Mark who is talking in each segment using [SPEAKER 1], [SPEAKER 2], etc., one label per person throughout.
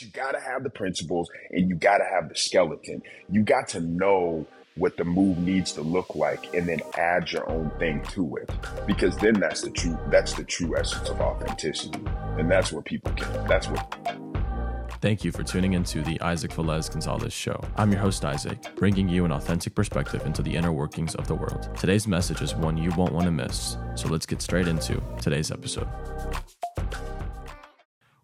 [SPEAKER 1] you got to have the principles and you got to have the skeleton. You got to know what the move needs to look like and then add your own thing to it because then that's the true that's the true essence of authenticity and that's where people can that's what
[SPEAKER 2] Thank you for tuning into the Isaac Velez Gonzalez Show. I'm your host, Isaac, bringing you an authentic perspective into the inner workings of the world. Today's message is one you won't want to miss, so let's get straight into today's episode.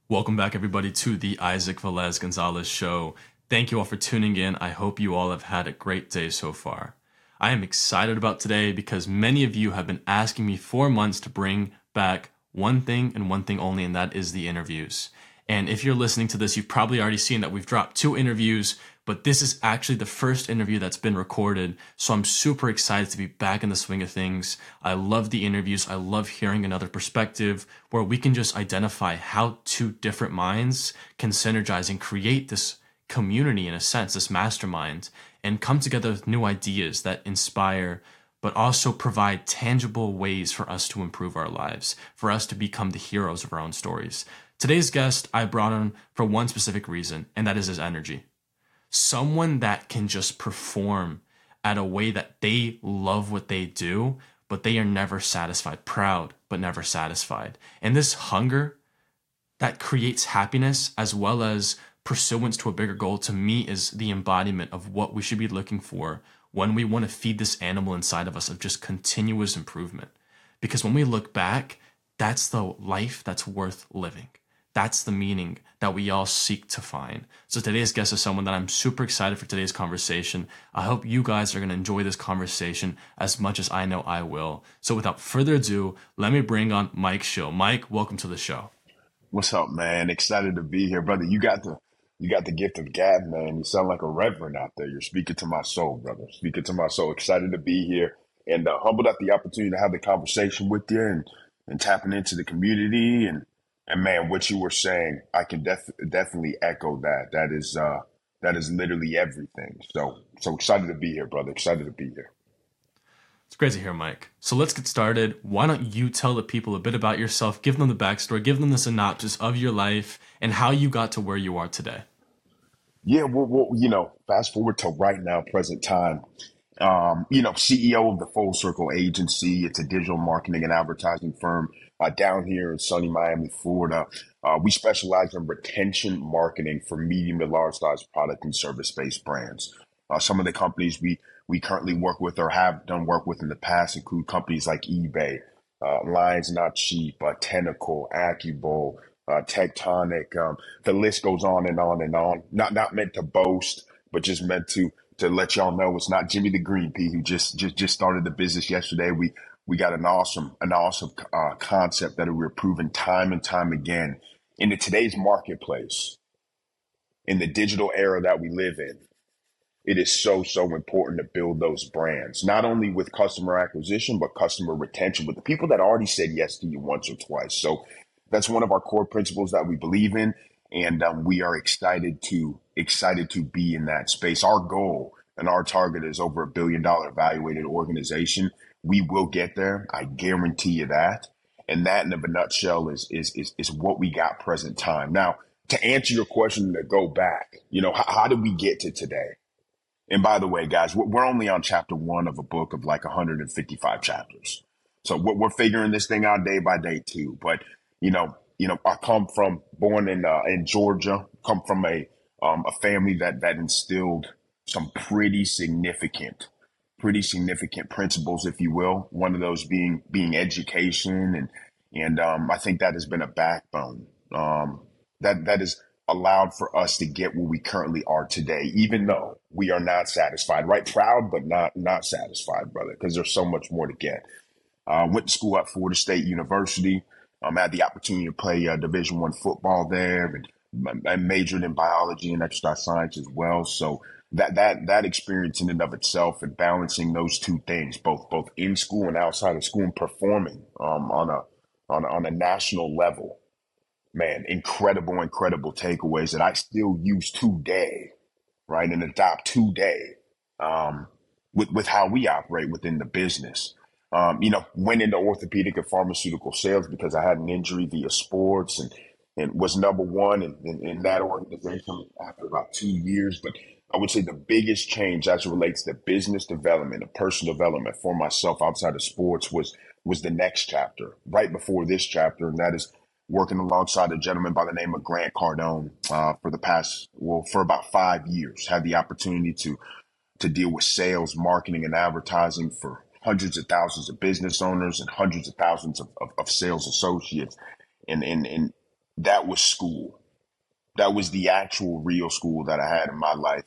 [SPEAKER 2] Welcome back, everybody, to the Isaac Velez Gonzalez Show. Thank you all for tuning in. I hope you all have had a great day so far. I am excited about today because many of you have been asking me for months to bring back one thing and one thing only, and that is the interviews. And if you're listening to this, you've probably already seen that we've dropped two interviews, but this is actually the first interview that's been recorded. So I'm super excited to be back in the swing of things. I love the interviews. I love hearing another perspective where we can just identify how two different minds can synergize and create this community in a sense, this mastermind, and come together with new ideas that inspire but also provide tangible ways for us to improve our lives, for us to become the heroes of our own stories. Today's guest, I brought on for one specific reason, and that is his energy. Someone that can just perform at a way that they love what they do, but they are never satisfied, proud, but never satisfied. And this hunger that creates happiness as well as pursuance to a bigger goal to me is the embodiment of what we should be looking for when we want to feed this animal inside of us of just continuous improvement. Because when we look back, that's the life that's worth living. That's the meaning that we all seek to find. So today's guest is someone that I'm super excited for today's conversation. I hope you guys are going to enjoy this conversation as much as I know I will. So without further ado, let me bring on Mike Schill. Mike, welcome to the show.
[SPEAKER 1] What's up, man? Excited to be here, brother. You got the you got the gift of gab, man. You sound like a reverend out there. You're speaking to my soul, brother. Speaking to my soul. Excited to be here and uh, humbled at the opportunity to have the conversation with you and and tapping into the community and and man, what you were saying, I can def- definitely echo that. That is uh, that is literally everything. So so excited to be here, brother. Excited to be here.
[SPEAKER 2] It's great to hear, Mike. So let's get started. Why don't you tell the people a bit about yourself, give them the backstory, give them the synopsis of your life and how you got to where you are today?
[SPEAKER 1] Yeah, well, well you know, fast forward to right now, present time. Um, you know, CEO of the Full Circle Agency. It's a digital marketing and advertising firm uh, down here in sunny Miami, Florida. Uh, we specialize in retention marketing for medium to large size product and service based brands. Uh, some of the companies we we currently work with or have done work with in the past include companies like eBay, uh, Lions Not Sheep, uh, Tentacle, AccuBowl, uh, Tectonic. Um, the list goes on and on and on. Not not meant to boast, but just meant to to let y'all know it's not Jimmy the Green Pea who just just just started the business yesterday. We we got an awesome an awesome uh, concept that we're proving time and time again in the, today's marketplace in the digital era that we live in. It is so so important to build those brands not only with customer acquisition but customer retention with the people that already said yes to you once or twice. So that's one of our core principles that we believe in and um, we are excited to excited to be in that space. Our goal and our target is over a billion dollar evaluated organization we will get there. I guarantee you that. And that in a nutshell is, is, is, is what we got present time. Now, to answer your question, to go back, you know, how, how did we get to today? And by the way, guys, we're only on chapter one of a book of like 155 chapters. So we're figuring this thing out day by day too. But, you know, you know, I come from born in, uh, in Georgia, come from a, um, a family that, that instilled some pretty significant pretty significant principles, if you will. One of those being being education, and and um, I think that has been a backbone um, that that has allowed for us to get where we currently are today, even though we are not satisfied. Right, proud but not not satisfied, brother, because there's so much more to get. Uh, went to school at Florida State University. Um, had the opportunity to play uh, Division One football there, and I majored in biology and exercise science as well. So that that that experience in and of itself and balancing those two things, both both in school and outside of school, and performing um, on a on a, on a national level, man, incredible, incredible takeaways that I still use today, right, and adopt today um, with with how we operate within the business. Um, you know, went into orthopedic and pharmaceutical sales because I had an injury via sports and and was number one in, in, in, that organization after about two years. But I would say the biggest change as it relates to business development and personal development for myself outside of sports was was the next chapter, right before this chapter, and that is working alongside a gentleman by the name of Grant Cardone uh, for the past well for about five years. Had the opportunity to to deal with sales, marketing, and advertising for hundreds of thousands of business owners and hundreds of thousands of, of, of sales associates. And, and, and that was school. That was the actual real school that I had in my life.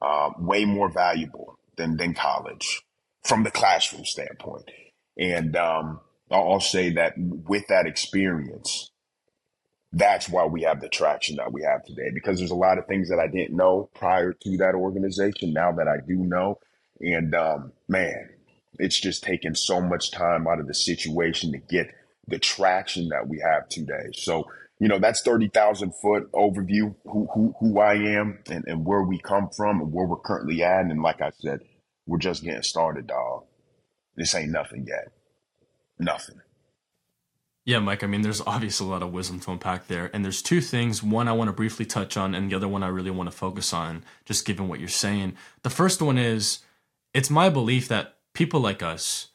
[SPEAKER 1] Uh, way more valuable than, than college from the classroom standpoint. And um, I'll say that with that experience, that's why we have the traction that we have today because there's a lot of things that I didn't know prior to that organization now that I do know. And um, man, it's just taken so much time out of the situation to get the traction that we have today. So, you know, that's 30,000 foot overview, who, who, who I am and, and where we come from and where we're currently at. And like I said, we're just getting started, dog. This ain't nothing yet. Nothing.
[SPEAKER 2] Yeah, Mike, I mean, there's obviously a lot of wisdom to unpack there. And there's two things. One I want to briefly touch on, and the other one I really want to focus on, just given what you're saying. The first one is it's my belief that people like us,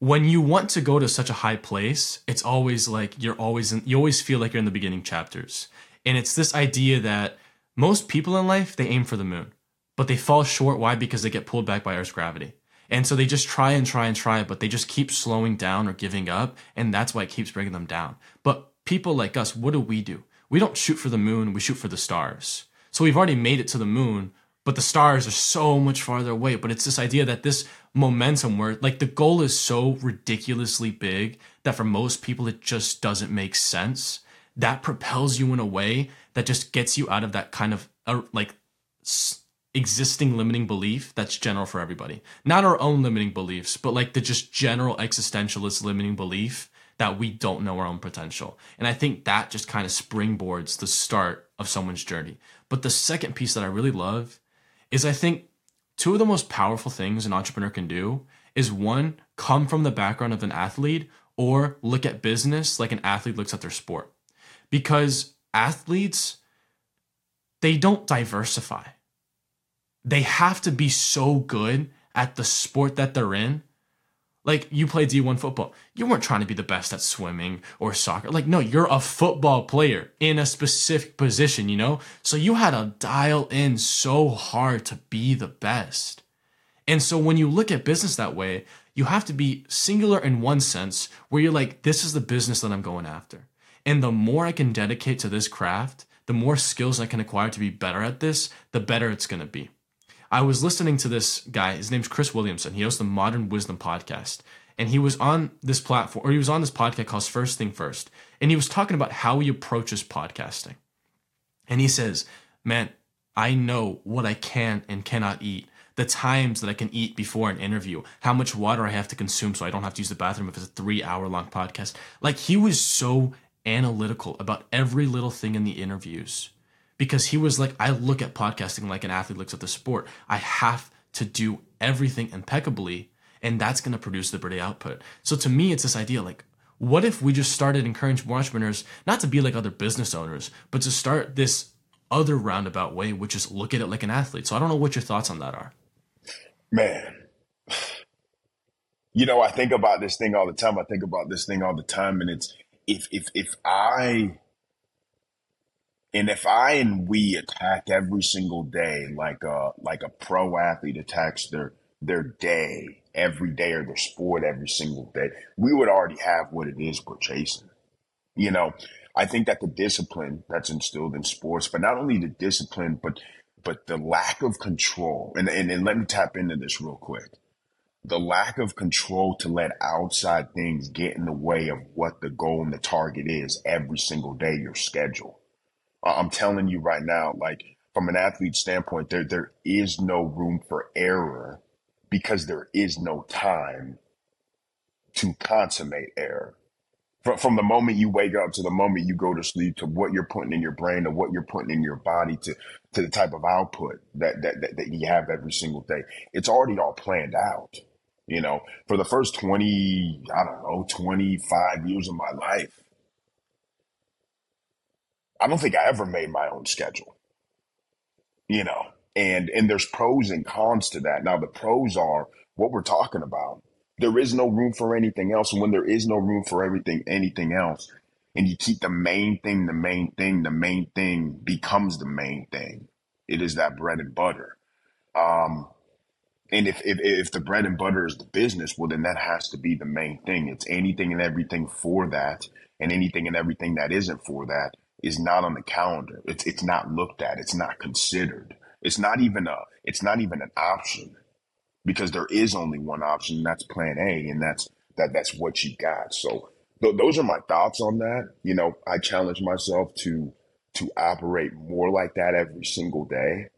[SPEAKER 2] when you want to go to such a high place, it's always like you're always in, you always feel like you're in the beginning chapters. And it's this idea that most people in life, they aim for the moon, but they fall short. Why? Because they get pulled back by Earth's gravity. And so they just try and try and try, but they just keep slowing down or giving up. And that's why it keeps bringing them down. But people like us, what do we do? We don't shoot for the moon, we shoot for the stars. So we've already made it to the moon, but the stars are so much farther away. But it's this idea that this momentum where like the goal is so ridiculously big that for most people it just doesn't make sense. That propels you in a way that just gets you out of that kind of uh, like s- existing limiting belief that's general for everybody. Not our own limiting beliefs, but like the just general existentialist limiting belief that we don't know our own potential. And I think that just kind of springboards the start of someone's journey. But the second piece that I really love is I think two of the most powerful things an entrepreneur can do is one, come from the background of an athlete or look at business like an athlete looks at their sport. Because athletes, they don't diversify. They have to be so good at the sport that they're in like you play D1 football. You weren't trying to be the best at swimming or soccer. Like, no, you're a football player in a specific position, you know? So you had to dial in so hard to be the best. And so when you look at business that way, you have to be singular in one sense where you're like, this is the business that I'm going after. And the more I can dedicate to this craft, the more skills I can acquire to be better at this, the better it's going to be. I was listening to this guy. His name's Chris Williamson. He hosts the Modern Wisdom podcast. And he was on this platform, or he was on this podcast called First Thing First. And he was talking about how he approaches podcasting. And he says, Man, I know what I can and cannot eat, the times that I can eat before an interview, how much water I have to consume so I don't have to use the bathroom if it's a three hour long podcast. Like he was so analytical about every little thing in the interviews because he was like, I look at podcasting like an athlete looks at the sport. I have to do everything impeccably, and that's going to produce the pretty output. So to me, it's this idea like, what if we just started encouraging entrepreneurs not to be like other business owners, but to start this other roundabout way, which is look at it like an athlete. So I don't know what your thoughts on that are.
[SPEAKER 1] Man, you know, I think about this thing all the time. I think about this thing all the time, and it's if if if I and if I and we attack every single day like a like a pro athlete attacks their their day every day or their sport every single day, we would already have what it is we're chasing. You know, I think that the discipline that's instilled in sports, but not only the discipline, but but the lack of control. And and, and let me tap into this real quick. The lack of control to let outside things get in the way of what the goal and the target is every single day, your schedule I'm telling you right now, like from an athlete standpoint, there there is no room for error because there is no time to consummate error. From, from the moment you wake up to the moment you go to sleep to what you're putting in your brain and what you're putting in your body to to the type of output that that, that, that you have every single day. It's already all planned out. You know, for the first 20, I don't know, 25 years of my life, I don't think I ever made my own schedule, you know, and, and there's pros and cons to that. Now, the pros are what we're talking about. There is no room for anything else. And when there is no room for everything, anything else, and you keep the main thing, the main thing, the main thing becomes the main thing. It is that bread and butter. Um, and if, if if the bread and butter is the business, well, then that has to be the main thing. It's anything and everything for that, and anything and everything that isn't for that is not on the calendar. It's it's not looked at. It's not considered. It's not even a. It's not even an option because there is only one option, and that's Plan A, and that's that. That's what you got. So th- those are my thoughts on that. You know, I challenge myself to to operate more like that every single day.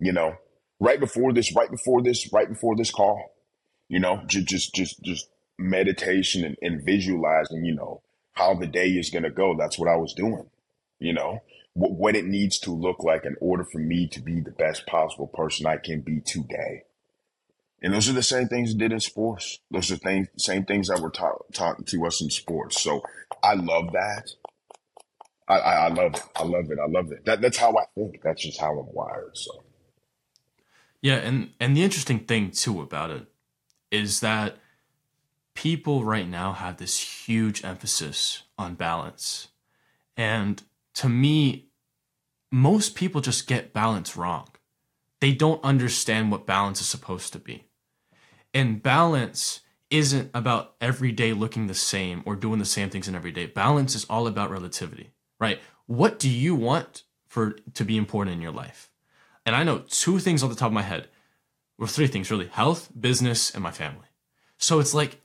[SPEAKER 1] You know, right before this, right before this, right before this call, you know, just just just just meditation and, and visualizing, you know, how the day is gonna go. That's what I was doing, you know, what, what it needs to look like in order for me to be the best possible person I can be today. And those are the same things did in sports. Those are things, same things that were taught taught to us in sports. So I love that. I, I, I love it. I love it. I love it. That, that's how I think. That's just how I'm wired. So.
[SPEAKER 2] Yeah, and and the interesting thing too about it is that people right now have this huge emphasis on balance. And to me, most people just get balance wrong. They don't understand what balance is supposed to be. And balance isn't about every day looking the same or doing the same things in every day. Balance is all about relativity, right? What do you want for to be important in your life? And I know two things off the top of my head, or three things really health, business, and my family. So it's like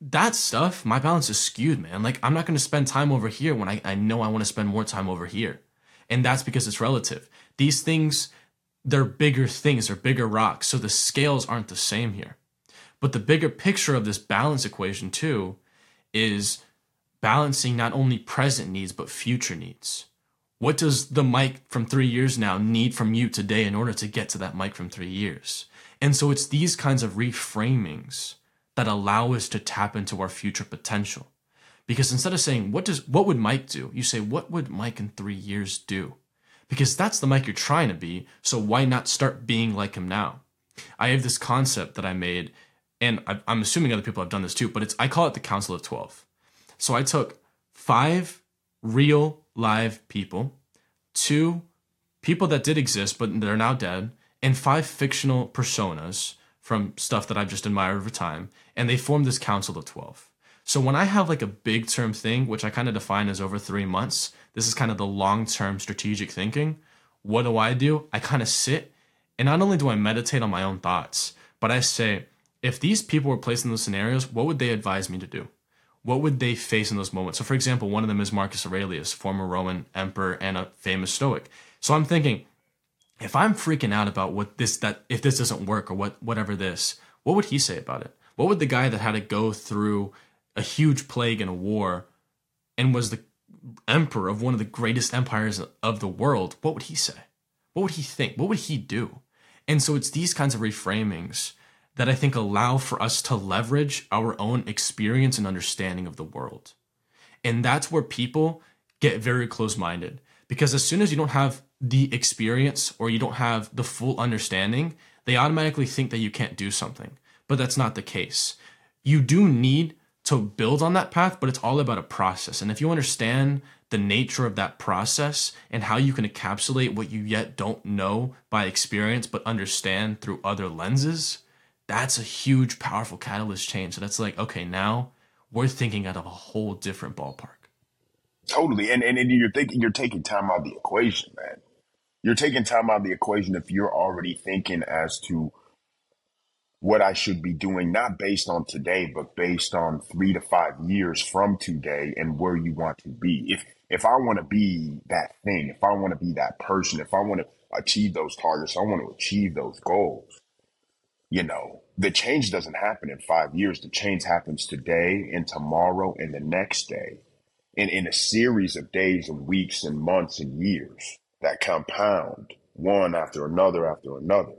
[SPEAKER 2] that stuff, my balance is skewed, man. Like, I'm not to spend time over here when I, I know I want to spend more time over here. And that's because it's relative. These things, they're bigger things, they're bigger rocks. So the scales aren't the same here. But the bigger picture of this balance equation, too, is balancing not only present needs, but future needs. What does the Mike from three years now need from you today in order to get to that Mike from three years? And so it's these kinds of reframings that allow us to tap into our future potential. Because instead of saying, what does what would Mike do? You say, what would Mike in three years do? Because that's the Mike you're trying to be, so why not start being like him now? I have this concept that I made, and I'm assuming other people have done this too, but it's I call it the Council of 12. So I took five real live people, two people that did exist but they're now dead, and five fictional personas from stuff that I've just admired over time, and they formed this council of 12. So when I have like a big term thing, which I kind of define as over three months, this is kind of the long term strategic thinking. What do I do? I kind of sit and not only do I meditate on my own thoughts, but I say, if these people were placed in those scenarios, what would they advise me to do? what would they face in those moments? So, for example, one of them is Marcus Aurelius, former Roman emperor and a famous Stoic. So I'm thinking, if I'm freaking out about what this that if this doesn't work or what whatever this, what would he say about it? What would the guy that had to go through a huge plague and a war and was the emperor of one of the greatest empires of the world, what would he say? What would he think? What would he do? And so it's these kinds of reframings that I think allow for us to leverage our own experience and understanding of the world. And that's where people get very close minded because as soon as you don't have the experience or you don't have the full understanding, they automatically think that you can't do something. But that's not the case. You do need to build on that path, but it's all about a process. And if you understand the nature of that process and how you can encapsulate what you yet don't know by experience, but understand through other lenses, that's a huge, powerful catalyst change. So that's like, okay, now we're thinking out of a whole different ballpark.
[SPEAKER 1] Totally. And, and, and you're thinking, you're taking time out of the equation, man. You're taking time out of the equation if you're already thinking as to what I should be doing, not based on today, but based on three to five years from today and where you want to be. If, if I want to be that thing, if I want to be that person, if I want to achieve those targets, I want to achieve those goals you know, the change doesn't happen in five years. The change happens today and tomorrow and the next day. And in a series of days and weeks and months and years that compound one after another after another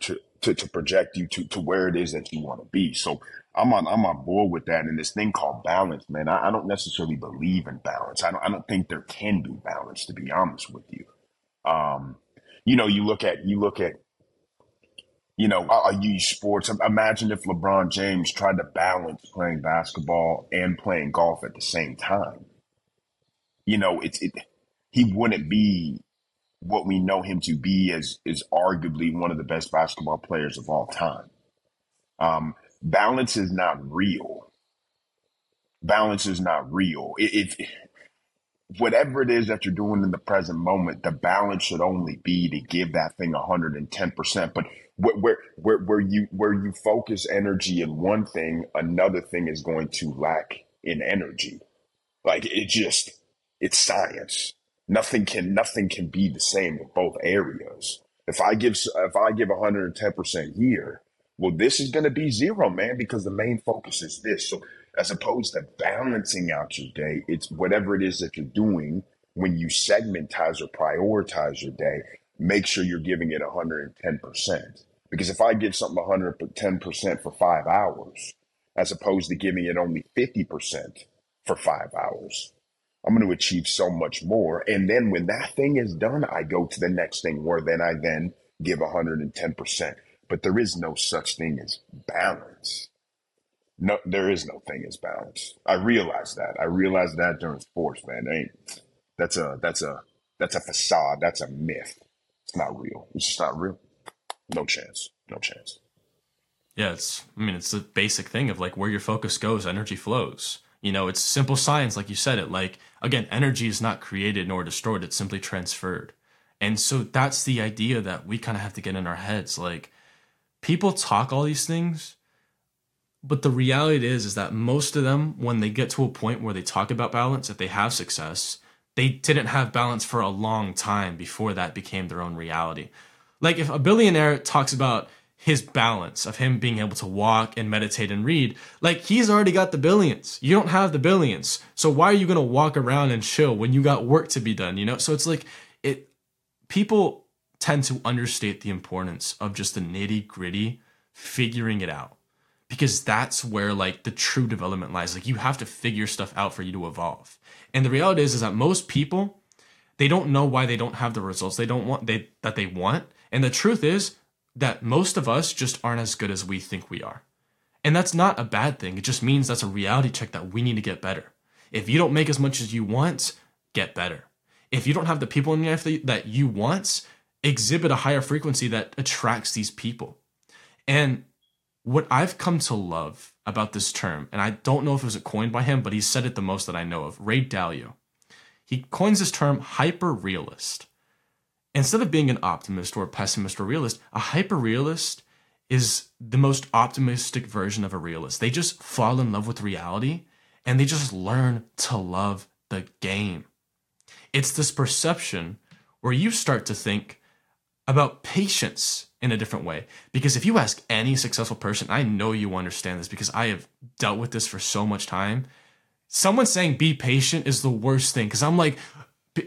[SPEAKER 1] to, to, to project you to, to where it is that you want to be. So I'm on I'm on board with that. And this thing called balance, man, I, I don't necessarily believe in balance. I don't I don't think there can be balance, to be honest with you. Um, you know, you look at you look at you know, I, I use sports. Imagine if LeBron James tried to balance playing basketball and playing golf at the same time. You know, it's it he wouldn't be what we know him to be as is arguably one of the best basketball players of all time. Um, balance is not real. Balance is not real. If, whatever it is that you're doing in the present moment, the balance should only be to give that thing 110%. But where, where, where you, where you focus energy in one thing, another thing is going to lack in energy. Like it just, it's science. Nothing can nothing can be the same in both areas. If I give if I give 110% here, well, this is going to be zero, man, because the main focus is this. So as opposed to balancing out your day, it's whatever it is that you're doing when you segmentize or prioritize your day, make sure you're giving it 110%. Because if I give something 110% for five hours, as opposed to giving it only 50% for five hours, I'm going to achieve so much more. And then when that thing is done, I go to the next thing where then I then give 110%. But there is no such thing as balance. No, there is no thing as balance. I realize that. I realized that during sports, man. Ain't that's a that's a that's a facade. That's a myth. It's not real. It's just not real. No chance. No chance.
[SPEAKER 2] Yeah, it's I mean it's the basic thing of like where your focus goes, energy flows. You know, it's simple science, like you said it. Like, again, energy is not created nor destroyed, it's simply transferred. And so that's the idea that we kind of have to get in our heads. Like, people talk all these things, but the reality is, is that most of them, when they get to a point where they talk about balance, if they have success, they didn't have balance for a long time before that became their own reality. Like, if a billionaire talks about his balance of him being able to walk and meditate and read. Like he's already got the billions. You don't have the billions. So why are you going to walk around and chill when you got work to be done, you know? So it's like it people tend to understate the importance of just the nitty-gritty figuring it out. Because that's where like the true development lies. Like you have to figure stuff out for you to evolve. And the reality is is that most people they don't know why they don't have the results they don't want they that they want. And the truth is that most of us just aren't as good as we think we are. And that's not a bad thing. It just means that's a reality check that we need to get better. If you don't make as much as you want, get better. If you don't have the people in your life that you want, exhibit a higher frequency that attracts these people. And what I've come to love about this term, and I don't know if it was coined by him, but he said it the most that I know of, Ray Dalio. He coins this term hyper realist. Instead of being an optimist or a pessimist or realist, a hyper realist is the most optimistic version of a realist. They just fall in love with reality and they just learn to love the game. It's this perception where you start to think about patience in a different way. Because if you ask any successful person, I know you understand this because I have dealt with this for so much time. Someone saying be patient is the worst thing because I'm like,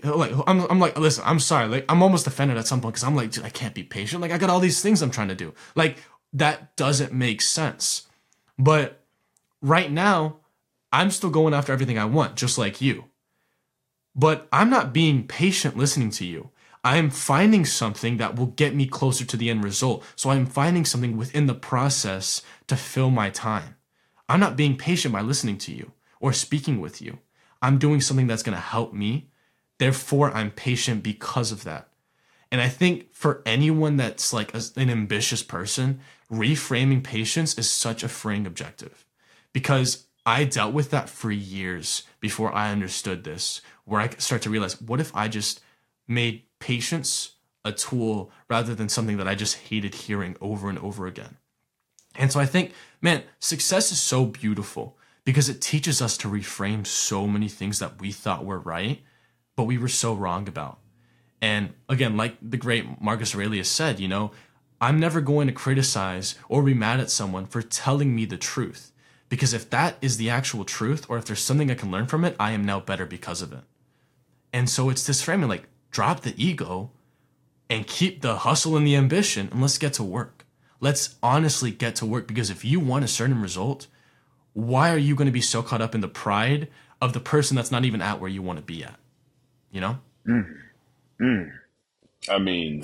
[SPEAKER 2] like I'm, I'm like listen i'm sorry like i'm almost offended at some point because i'm like dude i can't be patient. Like i got all these things i'm trying to do. Like that doesn't make sense. But right now i'm still going after everything i want just like you. But i'm not being patient listening to you. I'm finding something that will get me closer to the end result. So i'm finding something within the process to fill my time. I'm not being patient by listening to you or speaking with you. I'm doing something that's going to help me Therefore, I'm patient because of that. And I think for anyone that's like an ambitious person, reframing patience is such a freeing objective because I dealt with that for years before I understood this, where I start to realize what if I just made patience a tool rather than something that I just hated hearing over and over again. And so I think, man, success is so beautiful because it teaches us to reframe so many things that we thought were right but we were so wrong about. And again, like the great Marcus Aurelius said, you know, I'm never going to criticize or be mad at someone for telling me the truth. Because if that is the actual truth, or if there's something I can learn from it, I am now better because of it. And so it's this framing like, drop the ego and keep the hustle and the ambition, and let's get to work. Let's honestly get to work because if you want a certain result, why are you going to be so caught up in the pride of the person that's not even at where you want to be at? You know?
[SPEAKER 1] Mm. Mm. I mean,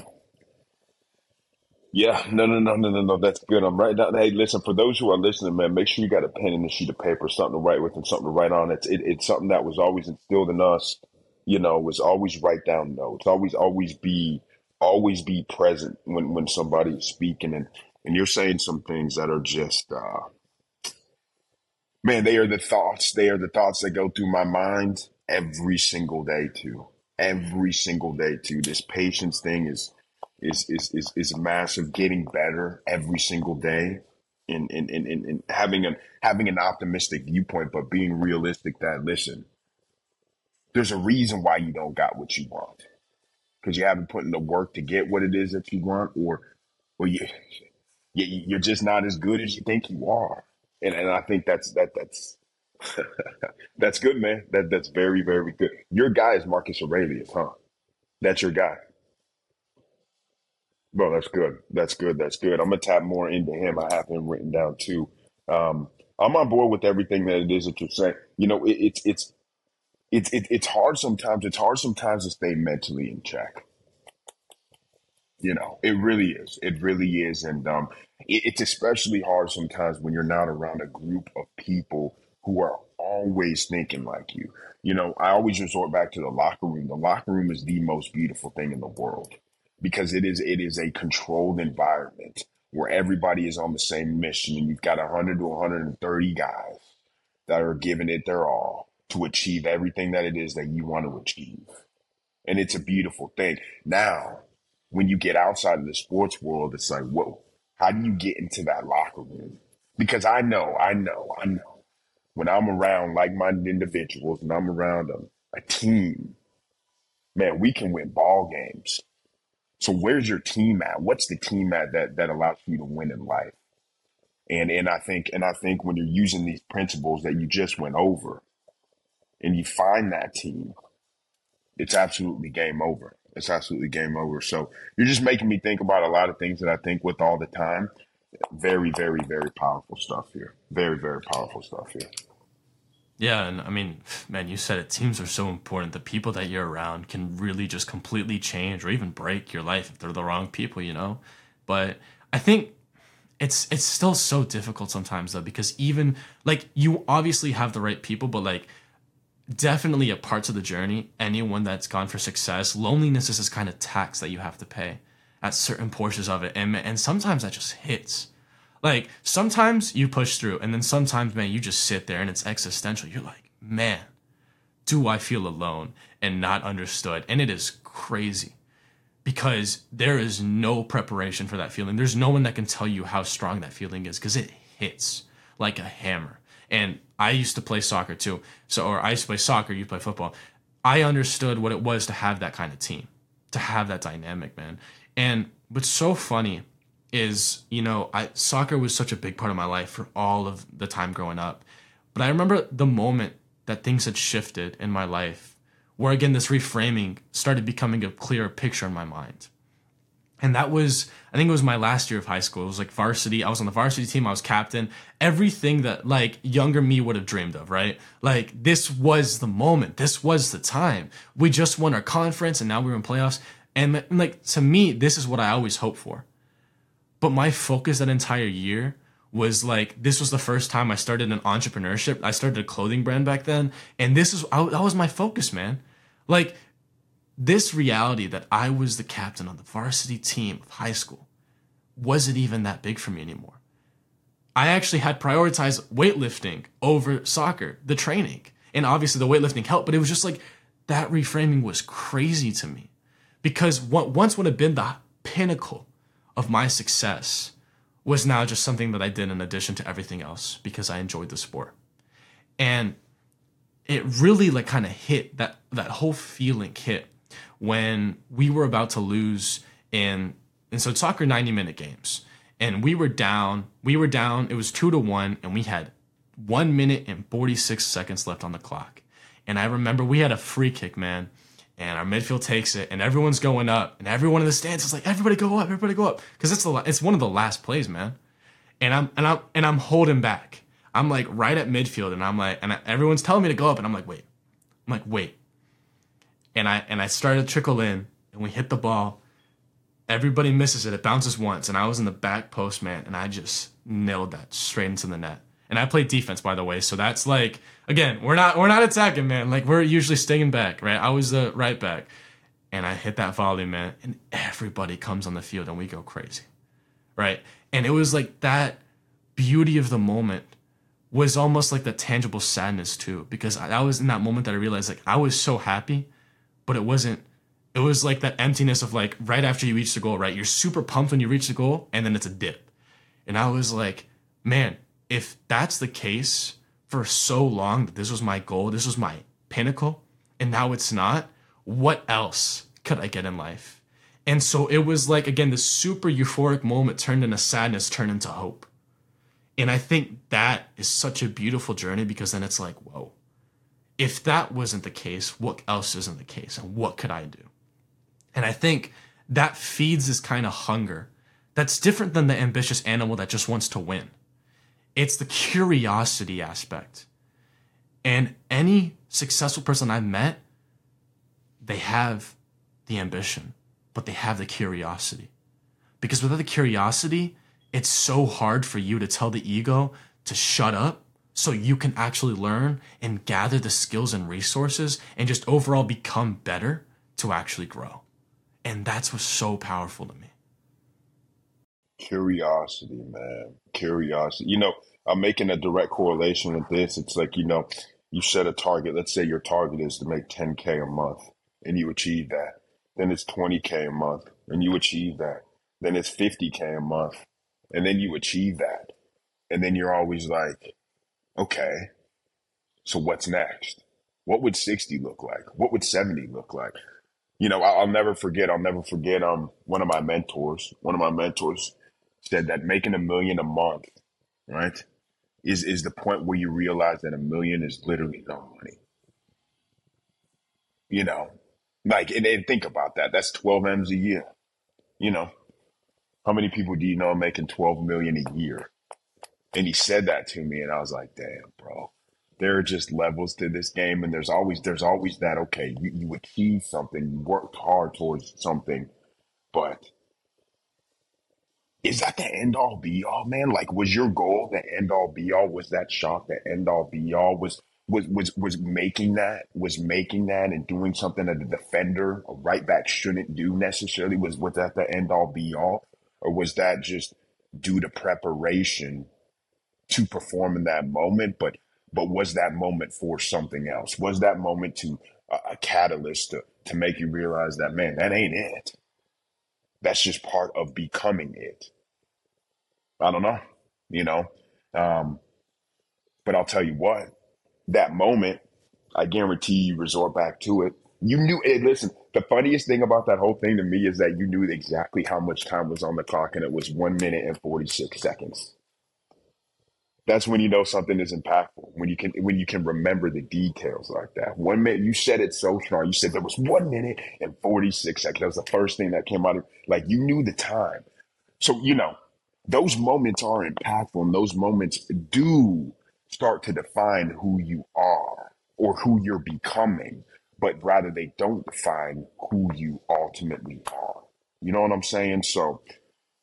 [SPEAKER 1] yeah, no, no, no, no, no, no. That's good. I'm right down. Hey, listen, for those who are listening, man, make sure you got a pen and a sheet of paper, something to write with and something to write on. It's it, it's something that was always instilled in us. You know, was always write down notes. Always, always be, always be present when when somebody is speaking and and you're saying some things that are just, uh, man, they are the thoughts. They are the thoughts that go through my mind every single day too. Every single day too. This patience thing is is is is, is massive. Getting better every single day, and and, and, and having an having an optimistic viewpoint, but being realistic. That listen, there's a reason why you don't got what you want because you haven't put in the work to get what it is that you want, or or you, you you're just not as good as you think you are. And and I think that's that that's. that's good, man. That that's very, very good. Your guy is Marcus Aurelius, huh? That's your guy. Bro, that's good. That's good. That's good. I'm gonna tap more into him. I have him written down too. Um, I'm on board with everything that it is that you're saying. You know, it, it's it's it's it, it's hard sometimes. It's hard sometimes to stay mentally in check. You know, it really is. It really is, and um, it, it's especially hard sometimes when you're not around a group of people who are always thinking like you. You know, I always resort back to the locker room. The locker room is the most beautiful thing in the world because it is it is a controlled environment where everybody is on the same mission and you've got 100 to 130 guys that are giving it their all to achieve everything that it is that you want to achieve and it's a beautiful thing now when you get outside of the sports world it's like whoa how do you get into that locker room because i know i know i know when i'm around like-minded individuals and i'm around a, a team man we can win ball games so where's your team at? What's the team at that that allows you to win in life? And and I think and I think when you're using these principles that you just went over, and you find that team, it's absolutely game over. It's absolutely game over. So you're just making me think about a lot of things that I think with all the time. Very, very, very powerful stuff here. Very, very powerful stuff here.
[SPEAKER 2] Yeah, and I mean, man, you said it. Teams are so important. The people that you're around can really just completely change or even break your life if they're the wrong people, you know. But I think it's it's still so difficult sometimes though because even like you obviously have the right people, but like definitely at parts of the journey, anyone that's gone for success, loneliness is this kind of tax that you have to pay at certain portions of it, and and sometimes that just hits like sometimes you push through, and then sometimes, man, you just sit there and it's existential. You're like, man, do I feel alone and not understood? And it is crazy because there is no preparation for that feeling. There's no one that can tell you how strong that feeling is because it hits like a hammer. And I used to play soccer too. So, or I used to play soccer, you play football. I understood what it was to have that kind of team, to have that dynamic, man. And what's so funny is you know I soccer was such a big part of my life for all of the time growing up. But I remember the moment that things had shifted in my life where again this reframing started becoming a clearer picture in my mind. And that was I think it was my last year of high school. It was like varsity. I was on the varsity team, I was captain. Everything that like younger me would have dreamed of, right? Like this was the moment. This was the time. We just won our conference and now we we're in playoffs. And like to me, this is what I always hope for but my focus that entire year was like this was the first time I started an entrepreneurship. I started a clothing brand back then, and this is I, that was my focus, man. Like this reality that I was the captain on the varsity team of high school wasn't even that big for me anymore. I actually had prioritized weightlifting over soccer, the training, and obviously the weightlifting helped, but it was just like that reframing was crazy to me because what once would have been the pinnacle of my success was now just something that I did in addition to everything else because I enjoyed the sport. And it really like kind of hit that that whole feeling hit when we were about to lose in and so soccer 90 minute games. And we were down we were down it was 2 to 1 and we had 1 minute and 46 seconds left on the clock. And i remember we had a free kick man and our midfield takes it, and everyone's going up, and everyone in the stands is like, "Everybody go up! Everybody go up!" Because it's the it's one of the last plays, man. And I'm and I'm and I'm holding back. I'm like right at midfield, and I'm like, and I, everyone's telling me to go up, and I'm like, wait, I'm like, wait. And I and I started to trickle in, and we hit the ball. Everybody misses it. It bounces once, and I was in the back post, man, and I just nailed that straight into the net. And I played defense, by the way, so that's like again, we're not we're not attacking, man. Like we're usually staying back, right? I was the right back, and I hit that volley, man, and everybody comes on the field, and we go crazy, right? And it was like that beauty of the moment was almost like the tangible sadness too, because I, I was in that moment that I realized like I was so happy, but it wasn't. It was like that emptiness of like right after you reach the goal, right? You're super pumped when you reach the goal, and then it's a dip, and I was like, man, if that's the case for so long that this was my goal, this was my pinnacle, and now it's not, what else could I get in life? And so it was like, again, this super euphoric moment turned into sadness, turned into hope. And I think that is such a beautiful journey because then it's like, whoa, if that wasn't the case, what else isn't the case? And what could I do? And I think that feeds this kind of hunger that's different than the ambitious animal that just wants to win. It's the curiosity aspect. And any successful person I've met, they have the ambition, but they have the curiosity. Because without the curiosity, it's so hard for you to tell the ego to shut up so you can actually learn and gather the skills and resources and just overall become better to actually grow. And that's what's so powerful to me.
[SPEAKER 1] Curiosity, man. Curiosity. You know, I'm making a direct correlation with this. It's like, you know, you set a target. Let's say your target is to make 10K a month and you achieve that. Then it's 20K a month and you achieve that. Then it's 50K a month and then you achieve that. And then you're always like, okay, so what's next? What would 60 look like? What would 70 look like? You know, I'll, never forget, I'll never forget um one of my mentors, one of my mentors said that making a million a month, right? is is the point where you realize that a million is literally no money. You know, like and, and think about that. That's twelve m's a year. You know, how many people do you know making twelve million a year? And he said that to me, and I was like, damn, bro. There are just levels to this game, and there's always there's always that. Okay, you, you achieved something, you worked hard towards something, but is that the end all be all, man? Like, was your goal the end all be all? Was that shot the end all be all? Was was was was making that was making that and doing something that a defender, a right back shouldn't do necessarily? Was was that the end all be all, or was that just due to preparation to perform in that moment? But but was that moment for something else? Was that moment to uh, a catalyst to to make you realize that man, that ain't it. That's just part of becoming it. I don't know, you know. Um, but I'll tell you what, that moment, I guarantee you resort back to it. You knew it. Listen, the funniest thing about that whole thing to me is that you knew exactly how much time was on the clock, and it was one minute and forty six seconds. That's when you know something is impactful. When you can when you can remember the details like that. One minute you said it so strong. You said there was one minute and forty six seconds. That was the first thing that came out of like you knew the time. So you know those moments are impactful and those moments do start to define who you are or who you're becoming, but rather they don't define who you ultimately are. You know what I'm saying? So,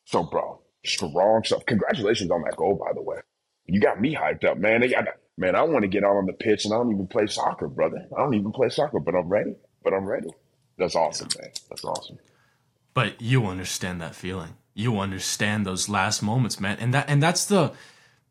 [SPEAKER 1] so bro, strong stuff. Congratulations on that goal, by the way. You got me hyped up, man. Got, man, I want to get out on the pitch and I don't even play soccer, brother. I don't even play soccer, but I'm ready. But I'm ready. That's awesome, man. That's awesome.
[SPEAKER 2] But you understand that feeling you understand those last moments, man. And that and that's the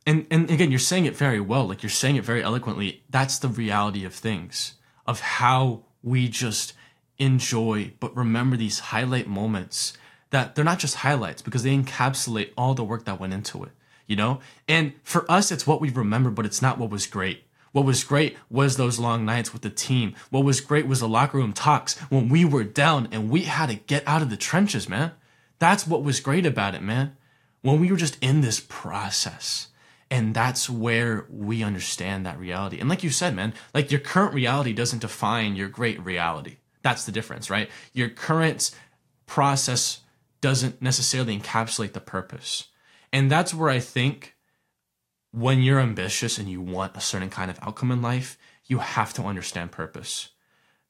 [SPEAKER 2] and and again, you're saying it very well, like you're saying it very eloquently. That's the reality of things, of how we just enjoy, but remember these highlight moments that they're not just highlights because they encapsulate all the work that went into it, you know? And for us, it's what we remember, but it's not what was great. What was great was those long nights with the team. What was great was the locker room talks when we were down and we had to get out of the trenches, man. That's what was great about it, man. When we were just in this process. And that's where we understand that reality. And like you said, man, like your current reality doesn't define your great reality That's the difference, right? Your current process doesn't necessarily encapsulate the purpose. And that's where I think when you're ambitious and you want a certain kind of outcome in life, you have to understand purpose.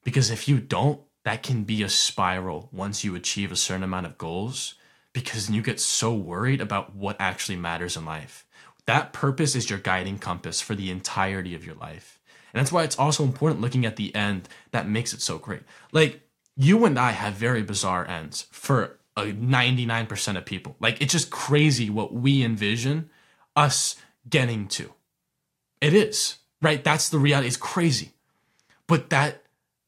[SPEAKER 2] Because if you don't, that can be a spiral once you achieve a certain amount of goals because you get so worried about what actually matters in life. That purpose is your guiding compass for the entirety of your life. And that's why it's also important looking at the end that makes it so great. Like, you and I have very bizarre ends for a 99% of people. Like, it's just crazy what we envision us getting to. It is, right? That's the reality. It's crazy. But that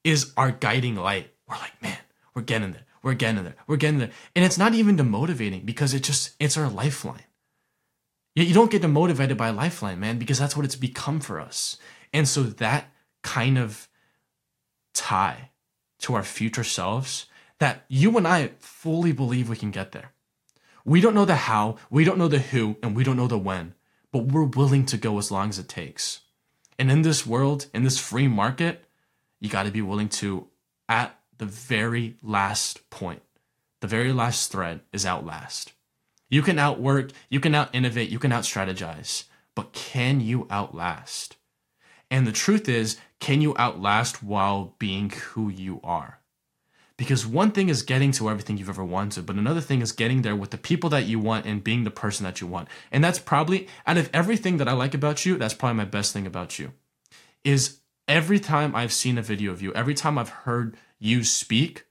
[SPEAKER 2] is our guiding light. We're like, man, we're getting there. We're getting there. We're getting there. And it's not even demotivating because it just, it's our lifeline. You don't get demotivated by a lifeline, man, because that's what it's become for us. And so that kind of tie to our future selves that you and I fully believe we can get there. We don't know the how, we don't know the who, and we don't know the when, but we're willing to go as long as it takes. And in this world, in this free market, you got to be willing to, at the very last point, the very last thread is outlast. You can outwork, you can out innovate, you can out strategize, but can you outlast? And the truth is, can you outlast while being who you are? Because one thing is getting to everything you've ever wanted, but another thing is getting there with the people that you want and being the person that you want. And that's probably, out of everything that I like about you, that's probably my best thing about you. Is every time I've seen a video of you, every time I've heard you speak,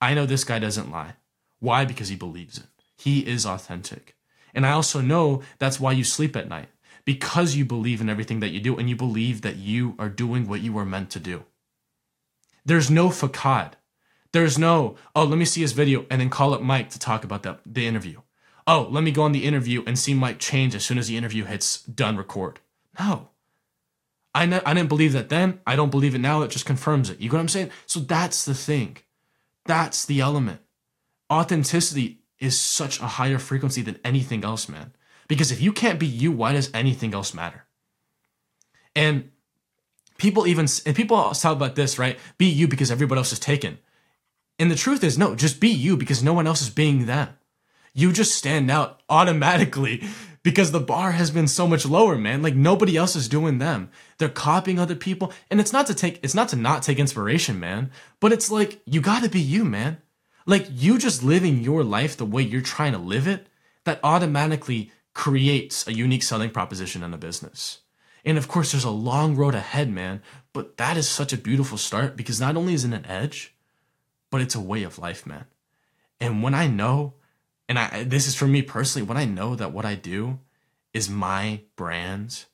[SPEAKER 2] I know this guy doesn't lie. Why? Because he believes it. He is authentic. And I also know that's why you sleep at night because you believe in everything that you do and you believe that you are doing what you were meant to do. There's no facade. There's no, oh, let me see his video and then call up Mike to talk about the, the interview. Oh, let me go on the interview and see Mike change as soon as the interview hits done record. No. I, ne- I didn't believe that then. I don't believe it now. It just confirms it. You know what I'm saying? So that's the thing. That's the element. Authenticity is such a higher frequency than anything else, man. Because if you can't be you, why does anything else matter? And people even and people talk about this, right? Be you because everybody else is taken. And the truth is, no, just be you because no one else is being them. You just stand out automatically because the bar has been so much lower, man. Like nobody else is doing them. They're copying other people. And it's not to take it's not to not take inspiration, man, but it's like you got to be you, man. Like you just living your life the way you're trying to live it, that automatically creates a unique selling proposition in a business. And of course, there's a long road ahead, man. But that is such a beautiful start because not only is it an edge, but it's a way of life, man. And when I know, and I this is for me personally, when I know that what I do is my brand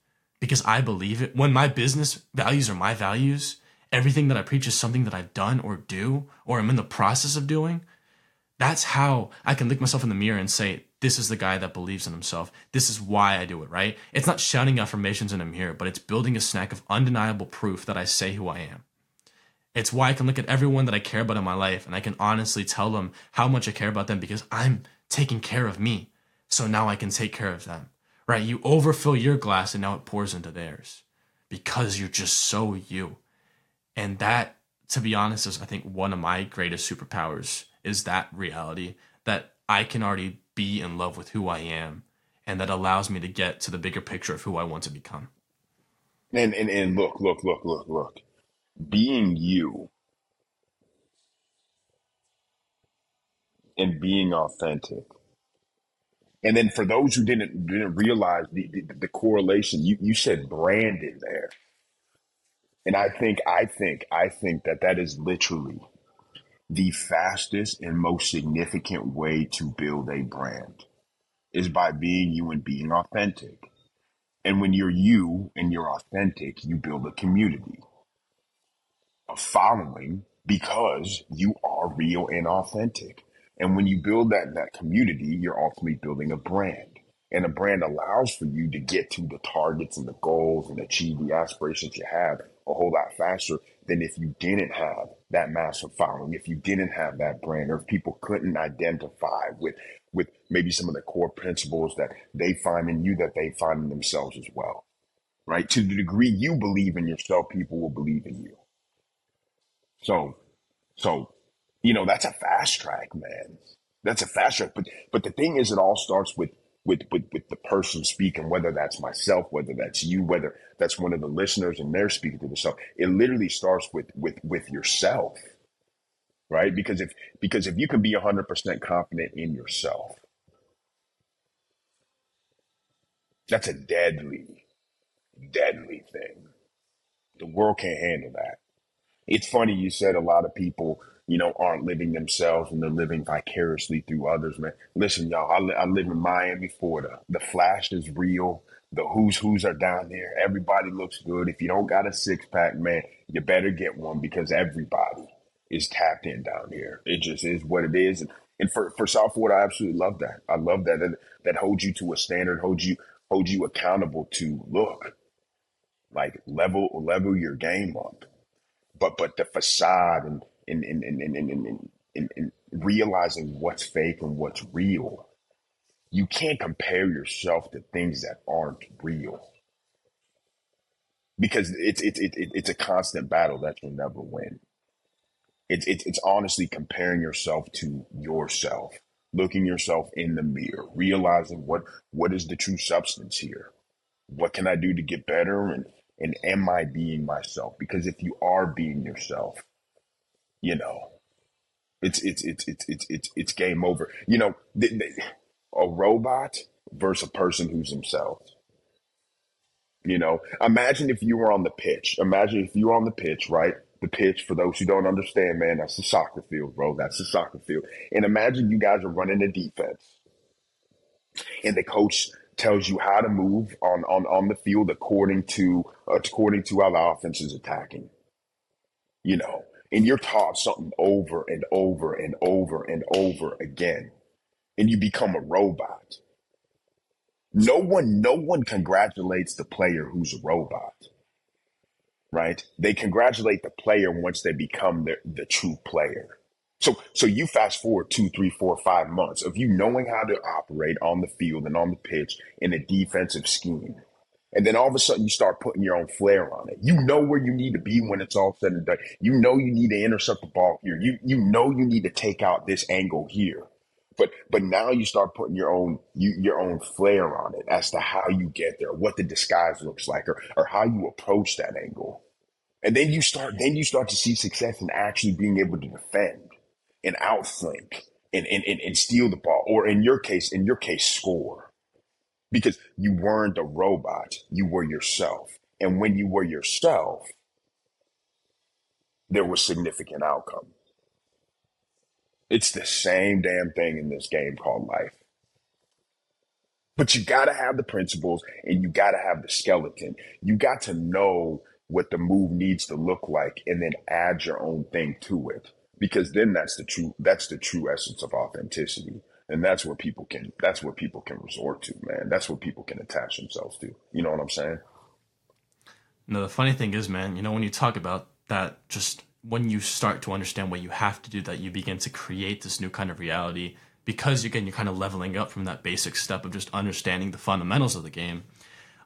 [SPEAKER 2] because I believe it, when my business values are my values, everything that I preach is something that I've done or do or I'm in the process of doing, that's how I can look myself in the mirror and say, this is the guy that believes in himself. This is why I do it, right? It's not shouting affirmations in a mirror, but it's building a snack of undeniable proof that I say who I am. It's why I can look at everyone that I care about in my life and I can honestly tell them how much I care about them because I'm taking care of me. So now I can take care of them, right? You overfill your glass and now it pours into theirs because you're just so you. And that, to be honest, is I think one of my greatest superpowers is that reality that I can already be in love with who I am and that allows me to get to the bigger picture of who I want to become.
[SPEAKER 1] And and, and look, look, look, look, look. Being you and being authentic. And then for those who didn't didn't realize the, the, the correlation, you, you said brand in there. And I think I think I think that that is literally the fastest and most significant way to build a brand is by being you and being authentic. And when you're you and you're authentic, you build a community, a following because you are real and authentic. And when you build that that community, you're ultimately building a brand. And a brand allows for you to get to the targets and the goals and achieve the aspirations you have a whole lot faster than if you didn't have that massive following, if you didn't have that brand, or if people couldn't identify with with maybe some of the core principles that they find in you that they find in themselves as well. Right? To the degree you believe in yourself, people will believe in you. So So, you know, that's a fast track, man. That's a fast track. But but the thing is, it all starts with with with with the person speaking, whether that's myself, whether that's you, whether that's one of the listeners and they're speaking to themselves. It literally starts with with with yourself, right? Because if because if you can be hundred percent confident in yourself, that's a deadly, deadly thing. The world can't handle that. It's funny you said a lot of people, you know, aren't living themselves and they're living vicariously through others, man. Listen, y'all, I, li- I live in Miami, Florida. The flash is real. The who's who's are down there. Everybody looks good. If you don't got a six pack, man, you better get one because everybody is tapped in down here. It just is what it is. And, and for, for South Florida, I absolutely love that. I love that. That, that holds you to a standard, holds you holds you accountable to look like level level your game up but but the facade and and and and and, and, and, and, and realizing what's fake and what's real you can't compare yourself to things that aren't real. Because it's it's it, it, it's a constant battle that you'll never win. It's it's it's honestly comparing yourself to yourself looking yourself in the mirror realizing what what is the true substance here? What can i do to get better? And and am i being myself? Because if you are being yourself you know it's it's it's it's it's it's, it's game over. You know a robot versus a person who's themselves. You know imagine if you were on the pitch. Imagine if you were on the pitch right? The pitch for those who don't understand man that's the soccer field bro. That's the soccer field. And imagine you guys are running a defense. And the coach tells you how to move on on, on the field according to according to how the offense is attacking. You know and you're taught something over and over and over and over again. And you become a robot. No one no one congratulates the player who's a robot right? They congratulate the player once they become the, the true player. So so you fast forward two three four five months of you knowing how to operate on the field and on the pitch in a defensive scheme and then all of a sudden you start putting your own flair on it. You know where you need to be when it's all said and done. You know you need to intercept the ball here. You you know you need to take out this angle here. But but now you start putting your own you, your own flair on it as to how you get there, what the disguise looks like, or or how you approach that angle. And then you start then you start to see success in actually being able to defend and outflank and, and, and, and steal the ball, or in your case, in your case, score because you weren't a robot, you were yourself. And when you were yourself, there was significant outcome. It's the same damn thing in this game called life. But you got to have the principles and you got to have the skeleton. You got to know what the move needs to look like and then add your own thing to it because then that's the true that's the true essence of authenticity and that's where people can that's where people can resort to man that's what people can attach themselves to you know what i'm saying
[SPEAKER 2] No, the funny thing is, man, you know, when you talk about that, just when you start to understand what you have to do, that you begin to create this new kind of reality because again, you're kind of leveling up from that basic step of just understanding the fundamentals of the game.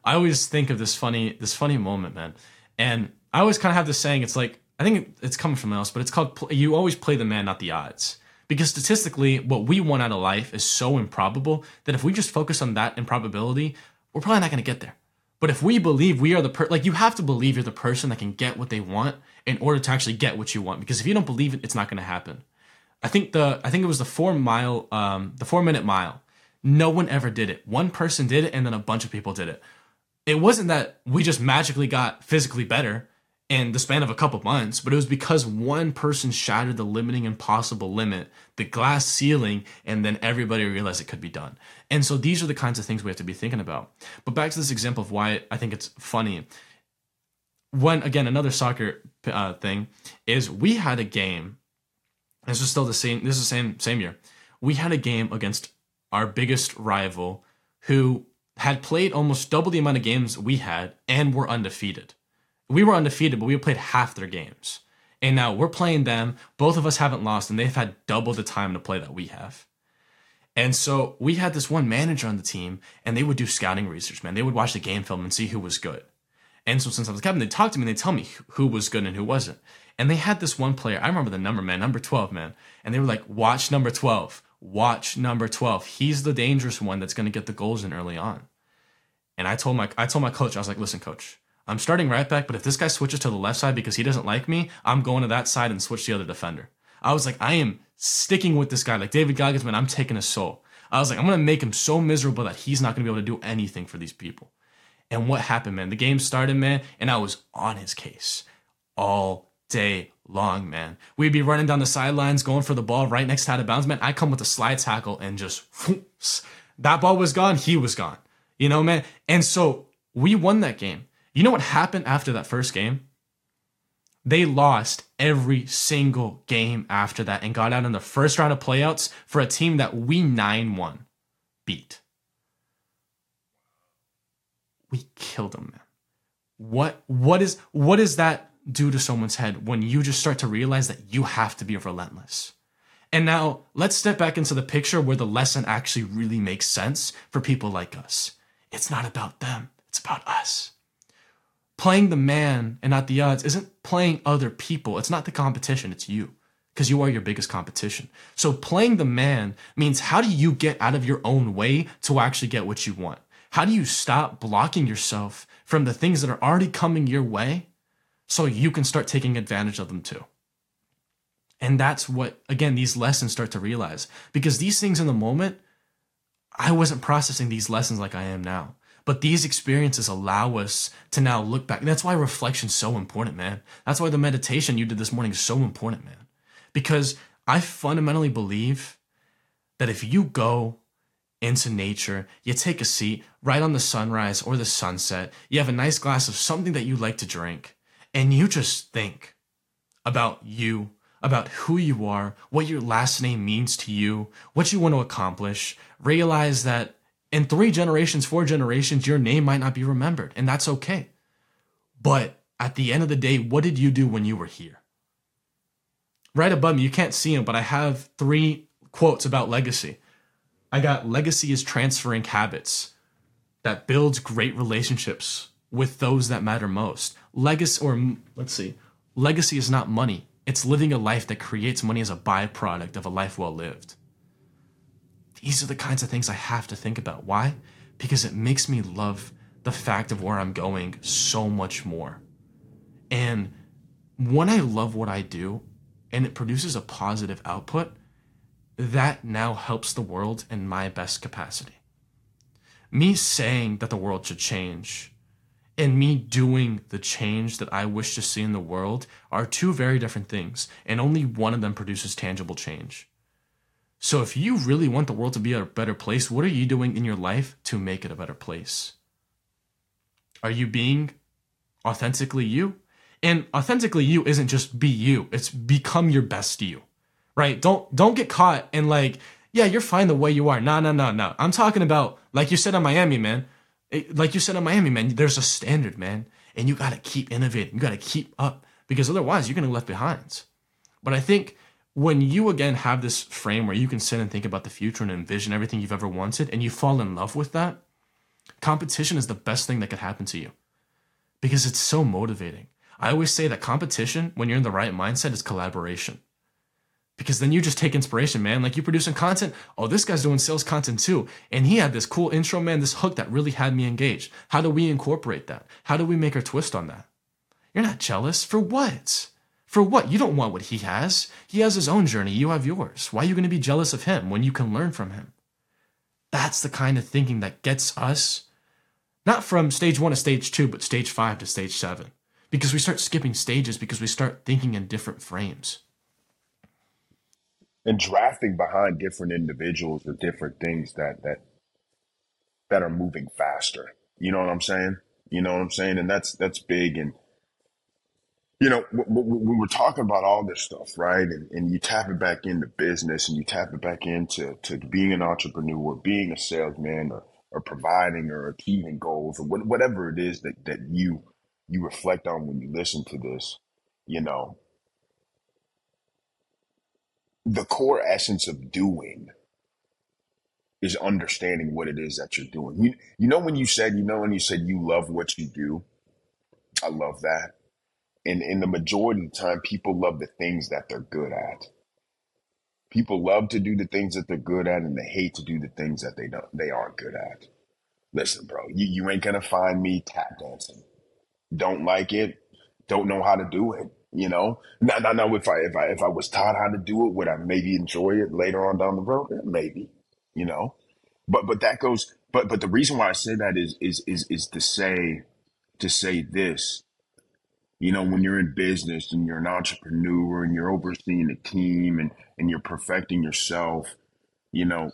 [SPEAKER 2] I always think of this funny, this funny moment, man, and I always kind of have this saying. It's like I think it's coming from else, but it's called you always play the man, not the odds. Because statistically, what we want out of life is so improbable that if we just focus on that improbability, we're probably not going to get there. But if we believe we are the per like you have to believe you're the person that can get what they want in order to actually get what you want. Because if you don't believe it, it's not going to happen. I think the I think it was the four mile um, the four minute mile. No one ever did it. One person did it, and then a bunch of people did it. It wasn't that we just magically got physically better in the span of a couple months, but it was because one person shattered the limiting impossible limit, the glass ceiling, and then everybody realized it could be done. And so these are the kinds of things we have to be thinking about. But back to this example of why I think it's funny. When again, another soccer uh, thing is we had a game. This is still the same. This is the same same year. We had a game against our biggest rival, who had played almost double the amount of games we had and were undefeated we were undefeated, but we played half their games. And now we're playing them. Both of us haven't lost, and they've had double the time to play that we have. And so we had this one manager on the team, and they would do scouting research, man. They would watch the game film and see who was good. And so since I was captain, they'd talk to me and they'd tell me who was good and who wasn't. And they had this one player, I remember the number, man, number 12, man. And they were like, watch number 12, watch number 12. He's the dangerous one that's going to get the goals in early on. And I told my I told my coach, I was like, listen, coach, I'm starting right back, but if this guy switches to the left side because he doesn't like me, I'm going to that side and switch the other defender. I was like, I am sticking with this guy. Like David Goggins, man, I'm taking his soul. I was like, I'm gonna make him so miserable that he's not gonna be able to do anything for these people. And what happened, man? The game started, man, and I was on his case all day long, man. We'd be running down the sidelines, going for the ball right next to out of bounds, man. I come with a slide tackle and just that ball was gone, he was gone. You know, man. And so we won that game. You know what happened after that first game? They lost every single game after that and got out in the first round of playouts for a team that we 9 1 beat. We killed them, man. What what is what does that do to someone's head when you just start to realize that you have to be relentless? And now let's step back into the picture where the lesson actually really makes sense for people like us. It's not about them, it's about us playing the man and not the odds isn't playing other people. It's not the competition, it's you because you are your biggest competition. So playing the man means how do you get out of your own way to actually get what you want? How do you stop blocking yourself from the things that are already coming your way so you can start taking advantage of them too? And that's what, again, these lessons start to realize because these things in the moment, I wasn't processing these lessons like I am now. But these experiences allow us to now look back. That's why reflection's so important, man. That's why the meditation you did this morning is so important, man. Because I fundamentally believe that if you go into nature, you take a seat right on the sunrise or the sunset, you have a nice glass of something that you like to drink, and you just think about you, about who you are, what your last name means to you, what you want to accomplish, realize that in three generations, four generations, your name might not be remembered, and that's okay. But at the end of the day, what did you do when you were here? Right above me, you can't see them, but I have three quotes about legacy. I got legacy is transferring habits that builds great relationships with those that matter most. Legacy, or let's see, legacy is not money. It's living a life that creates money as a byproduct of a life well lived. These are the kinds of things I have to think about. Why? Because it makes me love the fact of where I'm going so much more. And when I love what I do and it produces a positive output, that now helps the world in my best capacity. Me saying that the world should change and me doing the change that I wish to see in the world are two very different things, and only one of them produces tangible change. So if you really want the world to be a better place, what are you doing in your life to make it a better place? Are you being authentically you? And authentically you isn't just be you, it's become your best you. Right? Don't don't get caught in like, yeah, you're fine the way you are. No, no, no, no. I'm talking about like you said in Miami, man. It, like you said in Miami, man, there's a standard, man. And you gotta keep innovating. You gotta keep up. Because otherwise you're gonna left behind. But I think when you again have this frame where you can sit and think about the future and envision everything you've ever wanted and you fall in love with that, competition is the best thing that could happen to you because it's so motivating. I always say that competition, when you're in the right mindset, is collaboration. Because then you just take inspiration, man. Like you producing content. Oh, this guy's doing sales content too. And he had this cool intro, man, this hook that really had me engaged. How do we incorporate that? How do we make our twist on that? You're not jealous. For what? For what? You don't want what he has. He has his own journey. You have yours. Why are you going to be jealous of him when you can learn from him? That's the kind of thinking that gets us not from stage one to stage two, but stage five to stage seven. Because we start skipping stages because we start thinking in different frames.
[SPEAKER 1] And drafting behind different individuals or different things that that that are moving faster. You know what I'm saying? You know what I'm saying? And that's that's big and you know, when we're talking about all this stuff, right? And, and you tap it back into business and you tap it back into to being an entrepreneur, being a salesman, or, or providing or achieving goals, or whatever it is that, that you you reflect on when you listen to this, you know, the core essence of doing is understanding what it is that you're doing. You you know when you said, you know when you said you love what you do, I love that And in the majority of the time, people love the things that they're good at. People love to do the things that they're good at, and they hate to do the things that they don't they aren't good at. Listen, bro, you, you ain't gonna find me tap dancing. Don't like it, don't know how to do it. You know, now, now, if I if I if I was taught how to do it, would I maybe enjoy it later on down the road? Yeah, maybe, you know. But but that goes. But but the reason why I say that is is is is to say to say this. You know, when you're in business and you're an entrepreneur and you're overseeing a team and and you're perfecting yourself, you know,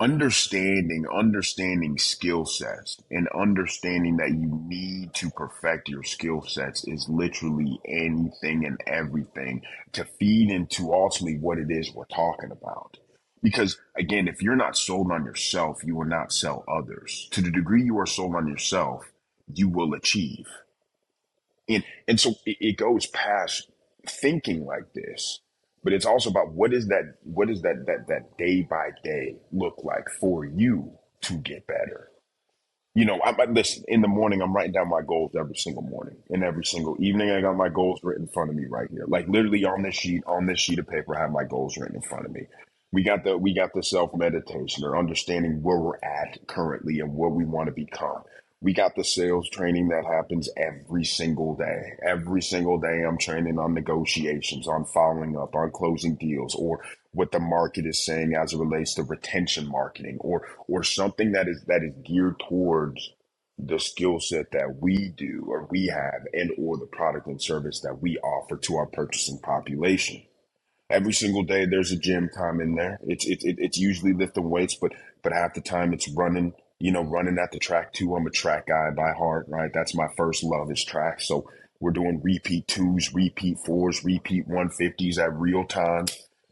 [SPEAKER 1] understanding understanding skill sets and understanding that you need to perfect your skill sets is literally anything and everything to feed into ultimately what it is we're talking about. Because again if you're not sold on yourself you will not sell others. To the degree you are sold on yourself you will achieve and and so it, it goes past thinking like this but it's also about what is that what is that that that day by day look like for you to get better you know, I, I listen in the morning. I'm writing down my goals every single morning, and every single evening, I got my goals written in front of me right here, like literally on this sheet. On this sheet of paper, I have my goals written in front of me. We got the we got the self meditation or understanding where we're at currently and what we want to become. We got the sales training that happens every single day. Every single day, I'm training on negotiations, on following up, on closing deals, or what the market is saying as it relates to retention marketing, or or something that is that is geared towards the skill set that we do or we have, and or the product and service that we offer to our purchasing population every single day there's a gym time in there it's it's it's usually lifting weights but but half the time it's running you know running at the track too. I'm a track guy by heart right? That's my first love is track. So we're doing repeat twos repeat fours repeat 150s at real time.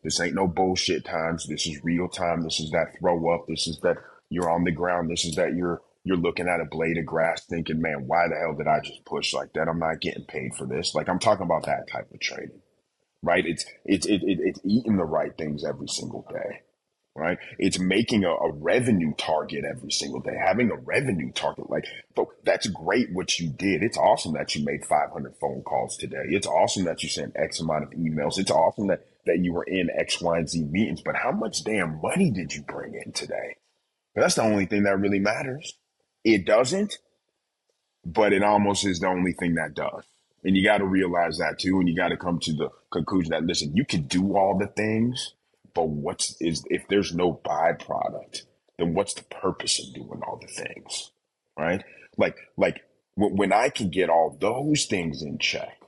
[SPEAKER 1] This ain't no bullshit times. This is real time. This is that throw up. This is that you're on the ground. This is that you're you're looking at a blade of grass thinking man why the hell did i just push like that? I'm not getting paid for this. Like i'm talking about that type of training right? It's it's it, it, it's eating the right things every single day, right? It's making a, a revenue target every single day, having a revenue target. Like, that's great what you did. It's awesome that you made 500 phone calls today. It's awesome that you sent X amount of emails. It's awesome that that you were in X, Y, and Z meetings. But how much damn money did you bring in today? That's the only thing that really matters. It doesn't, but it almost is the only thing that does. And you got to realize that too. And you got to come to the conclusion that, listen, you can do all the things, but what's is if there's no byproduct, then what's the purpose of doing all the things? Right? Like, like when I can get all those things in check,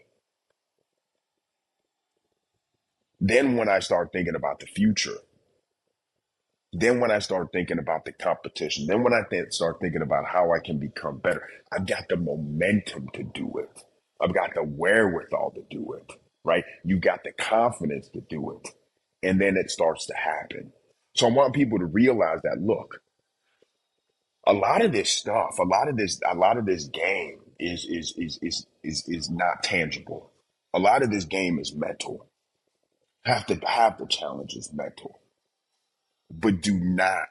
[SPEAKER 1] then when I start thinking about the future, then when I start thinking about the competition, then when I th- start thinking about how I can become better, I've got the momentum to do it. I've got the wherewithal to do it, right? You got the confidence to do it. And then it starts to happen. So I want people to realize that look, a lot of this stuff, a lot of this, a lot of this game is is is is is, is not tangible. A lot of this game is mental. Have to have the challenge is mental. But do not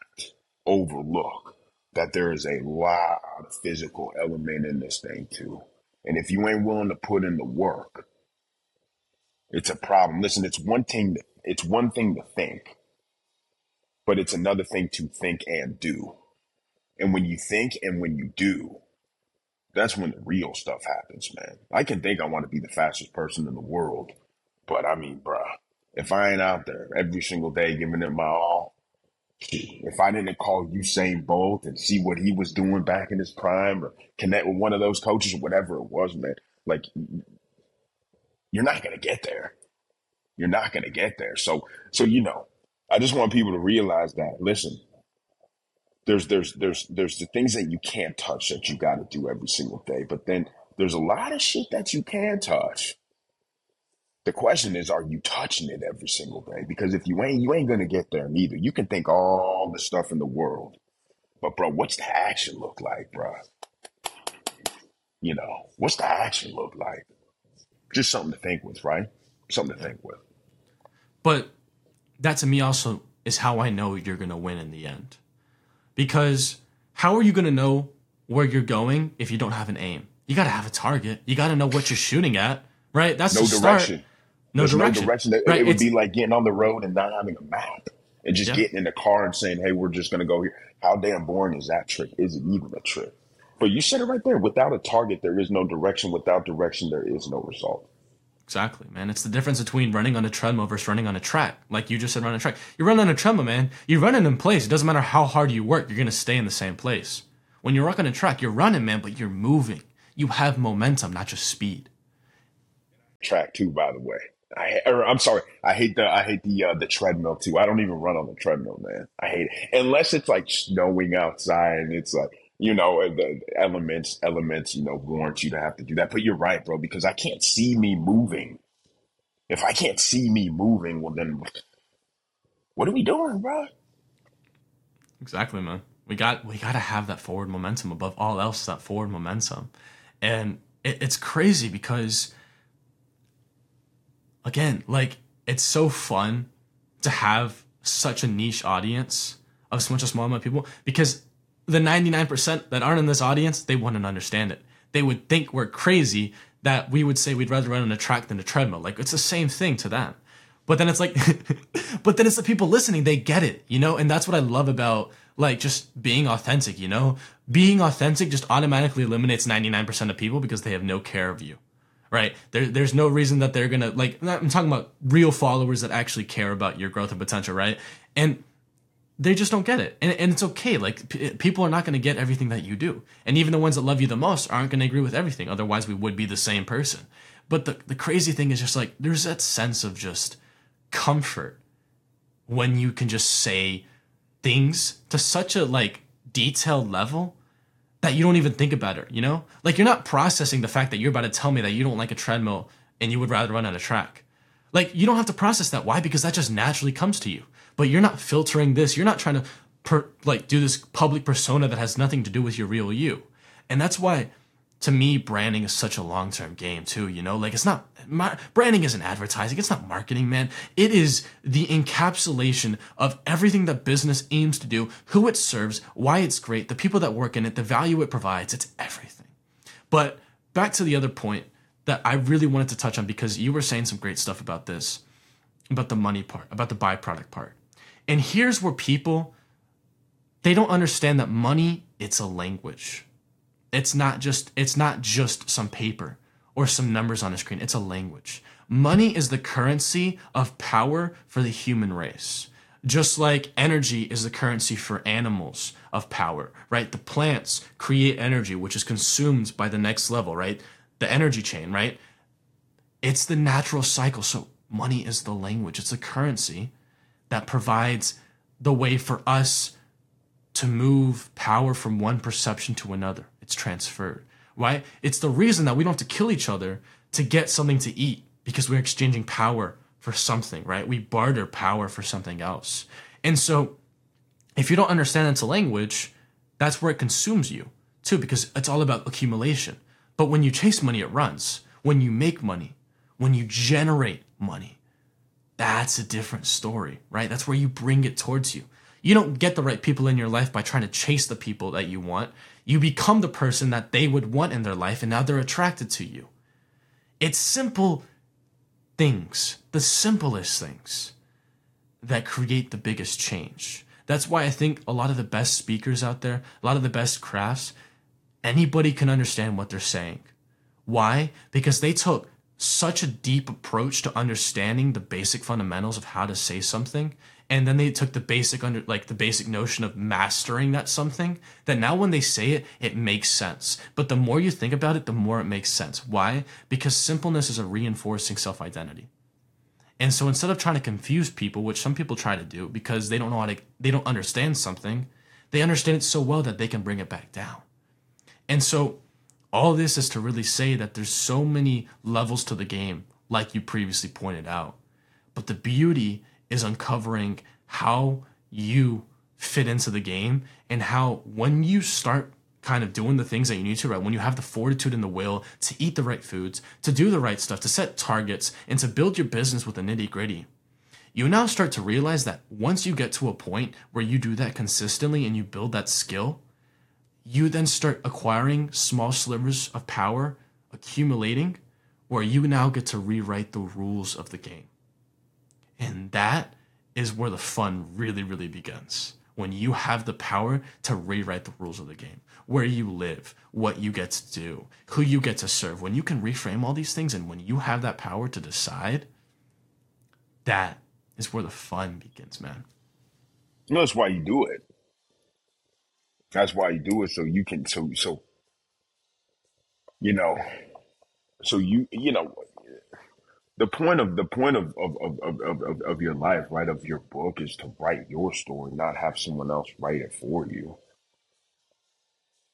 [SPEAKER 1] overlook that there is a lot of physical element in this thing too. And if you ain't willing to put in the work, it's a problem. Listen, it's one thing to, it's one thing to think, but it's another thing to think and do. And when you think and when you do, that's when the real stuff happens, man. I can think I want to be the fastest person in the world, but I mean, bruh, if I ain't out there every single day giving it my all, if I didn't call Usain Bolt and see what he was doing back in his prime or connect with one of those coaches or whatever it was, man, like you're not going to get there. You're not going to get there. So, so, you know, I just want people to realize that, listen, there's, there's, there's, there's the things that you can't touch that you got to do every single day. But then there's a lot of shit that you can touch the question is, are you touching it every single day? Because if you ain't, you ain't gonna get there neither. You can think all the stuff in the world, but bro, what's the action look like, bro? You know, what's the action look like? Just something to think with, right? Something to think with.
[SPEAKER 2] But that to me also is how I know you're gonna win in the end. Because how are you gonna know where you're going if you don't have an aim? you got to have a target. You got to know what you're shooting at, right? That's
[SPEAKER 1] no
[SPEAKER 2] the start.
[SPEAKER 1] direction.
[SPEAKER 2] No
[SPEAKER 1] There's
[SPEAKER 2] direction.
[SPEAKER 1] no direction. It,
[SPEAKER 2] Right,
[SPEAKER 1] it would
[SPEAKER 2] it's-
[SPEAKER 1] be like getting on the road and not having a map and just
[SPEAKER 2] Yeah.
[SPEAKER 1] getting in the car and saying, "Hey, we're just going to go here." How damn boring is that trip? Is it even a trip? But you said it right there. Without a target, there is no direction. Without direction, there is no result.
[SPEAKER 2] Exactly, man. It's the difference between running on a treadmill versus running on a track. Like you just said, running a track. You run on a treadmill, man. You're running in place. It doesn't matter how hard you work. You're gonna stay in the same place. When you're on a track, you're running, man, but you're moving. You have momentum, not just speed.
[SPEAKER 1] Track too, by the way. I or, I'm sorry. I hate the I hate the uh, the treadmill too. I don't even run on the treadmill, man. I hate it unless it's like snowing outside and it's like you know uh, the elements elements you know warrant you to have to do that. But you're right, bro, because I can't see me moving. If I can't see me moving, well then what are we doing, bro?
[SPEAKER 2] Exactly, man. We got we got to have that forward momentum above all else. That forward momentum, and it, it's crazy because, again, like it's so fun to have such a niche audience of such a small amount of people because the ninety nine percent that aren't in this audience they wouldn't understand it. They would think we're crazy that we would say we'd rather run on a track than a treadmill. Like it's the same thing to them. But then it's like, but then it's the people listening, they get it, you know? And that's what I love about like just being authentic, you know? Being authentic just automatically eliminates 99% of people because they have no care of you, right? There, there's no reason that they're gonna, like, I'm talking about real followers that actually care about your growth and potential, right? And they just don't get it. And, and it's okay. Like, p- people are not gonna get everything that you do. And even the ones that love you the most aren't gonna agree with everything. Otherwise, we would be the same person. But the, the crazy thing is just like, there's that sense of just, comfort when you can just say things to such a like detailed level that you don't even think about it, you know? Like you're not processing the fact that you're about to tell me that you don't like a treadmill and you would rather run on a track. Like you don't have to process that. Why? Because that just naturally comes to you. But you're not filtering this. You're not trying to per, like do this public persona that has nothing to do with your real you. And that's why to me branding is such a long-term game too you know? Like it's not mar- branding isn't advertising. It's not marketing man. It is the encapsulation of everything that business aims to do who it serves why it's great the people that work in it the value it provides. It's everything. But back to the other point that i really wanted to touch on because you were saying some great stuff about this about the money part about the byproduct part and here's where people they don't understand that money it's a language. It's not just it's not just some paper or some numbers on a screen. It's a language. Money is the currency of power for the human race. Just like energy is the currency for animals of power right? The plants create energy which is consumed by the next level right? The energy chain right? It's the natural cycle. So money is the language. It's a currency that provides the way for us to move power from one perception to another. It's transferred, right? It's the reason that we don't have to kill each other to get something to eat because we're exchanging power for something, right? We barter power for something else. And so if you don't understand a language, that's where it consumes you too, because it's all about accumulation. But when you chase money, it runs. When you make money, when you generate money, that's a different story, right? That's where you bring it towards you. You don't get the right people in your life by trying to chase the people that you want. You become the person that they would want in their life, and now they're attracted to you. It's simple things, the simplest things, that create the biggest change. That's why I think a lot of the best speakers out there, a lot of the best crafts, anybody can understand what they're saying. Why? Because they took such a deep approach to understanding the basic fundamentals of how to say something and then they took the basic under like the basic notion of mastering that something that now when they say it it makes sense. But the more you think about it the more it makes sense. Why? Because simpleness is a reinforcing self-identity. And so instead of trying to confuse people which some people try to do because they don't know how to they don't understand something they understand it so well that they can bring it back down. And so all this is to really say that there's so many levels to the game like you previously pointed out. But the beauty is uncovering how you fit into the game and how when you start kind of doing the things that you need to right when you have the fortitude and the will to eat the right foods to do the right stuff to set targets and to build your business with the nitty gritty you now start to realize that once you get to a point where you do that consistently and you build that skill you then start acquiring small slivers of power, accumulating, where you now get to rewrite the rules of the game. And that is where the fun really, really begins. When you have the power to rewrite the rules of the game, where you live, what you get to do, who you get to serve. When you can reframe all these things and when you have that power to decide, that is where the fun begins, man.
[SPEAKER 1] That's why you do it. That's why you do it so you can so so you know so you you know the point of the point of of, of, of, of, of your life, right, of your book is to write your story, not have someone else write it for you.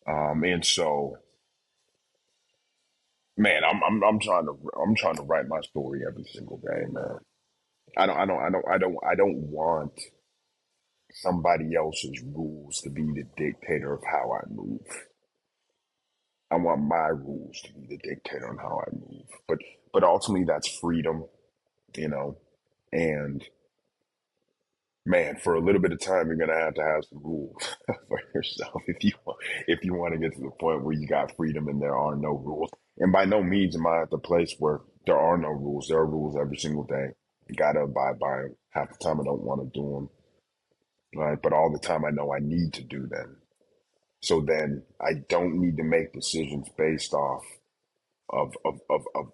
[SPEAKER 1] Um and so man, I'm I'm I'm trying to I'm trying to write my story every single day, man. I don't I don't I don't I don't I don't want somebody else's rules to be the dictator of how I move. I want my rules to be the dictator on how I move. But but ultimately that's freedom, you know. And man, for a little bit of time you're gonna have to have some rules for yourself if you want if you want to get to the point where you got freedom and there are no rules. And by no means am I at the place where there are no rules. There are rules every single day. You gotta abide by them. Half the time I don't want to do them right? But all the time I know I need to do them. So then I don't need to make decisions based off of, of, of, of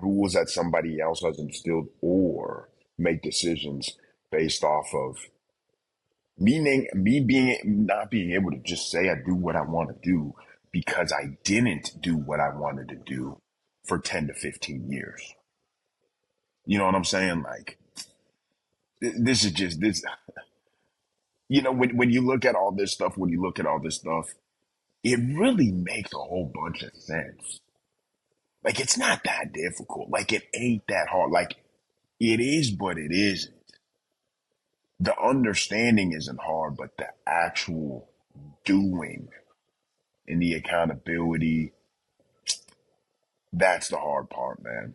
[SPEAKER 1] rules that somebody else has instilled or make decisions based off of meaning me being not being able to just say I do what I want to do because I didn't do what I wanted to do for 10 to 15 years. You know what I'm saying? Like this is just this you know, when, when you look at all this stuff, when you look at all this stuff, it really makes a whole bunch of sense. Like, it's not that difficult. Like, it ain't that hard. Like, it is, but it isn't. The understanding isn't hard, but the actual doing and the accountability, that's the hard part, man.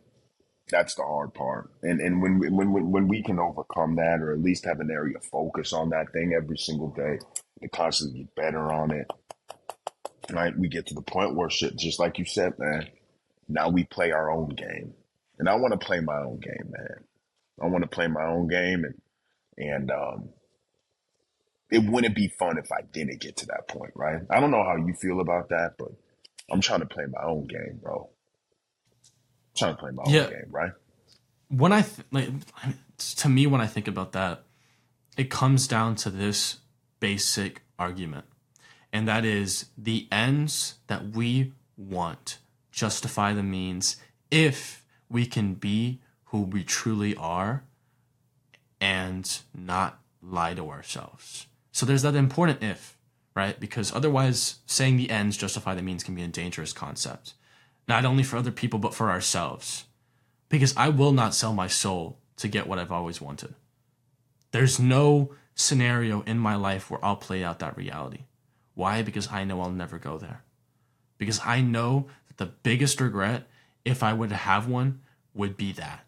[SPEAKER 1] That's the hard part. And and when when when when we can overcome that, or at least have an area of focus on that thing every single day, to constantly get better on it, right? We get to the point where shit, just like you said, man. Now we play our own game, and I want to play my own game, man. I want to play my own game, and and um, it wouldn't be fun if I didn't get to that point, right? I don't know how you feel about that, but I'm trying to play my own game, bro trying to play my yeah. own game, right?
[SPEAKER 2] When I th- like, to me, when I think about that, it comes down to this basic argument, and that is the ends that we want justify the means if we can be who we truly are and not lie to ourselves. So there's that important if, right? Because otherwise, saying the ends justify the means can be a dangerous concept not only for other people, but for ourselves. Because I will not sell my soul to get what I've always wanted. There's no scenario in my life where I'll play out that reality. Why? Because I know I'll never go there. Because I know that the biggest regret, if I would have one, would be that.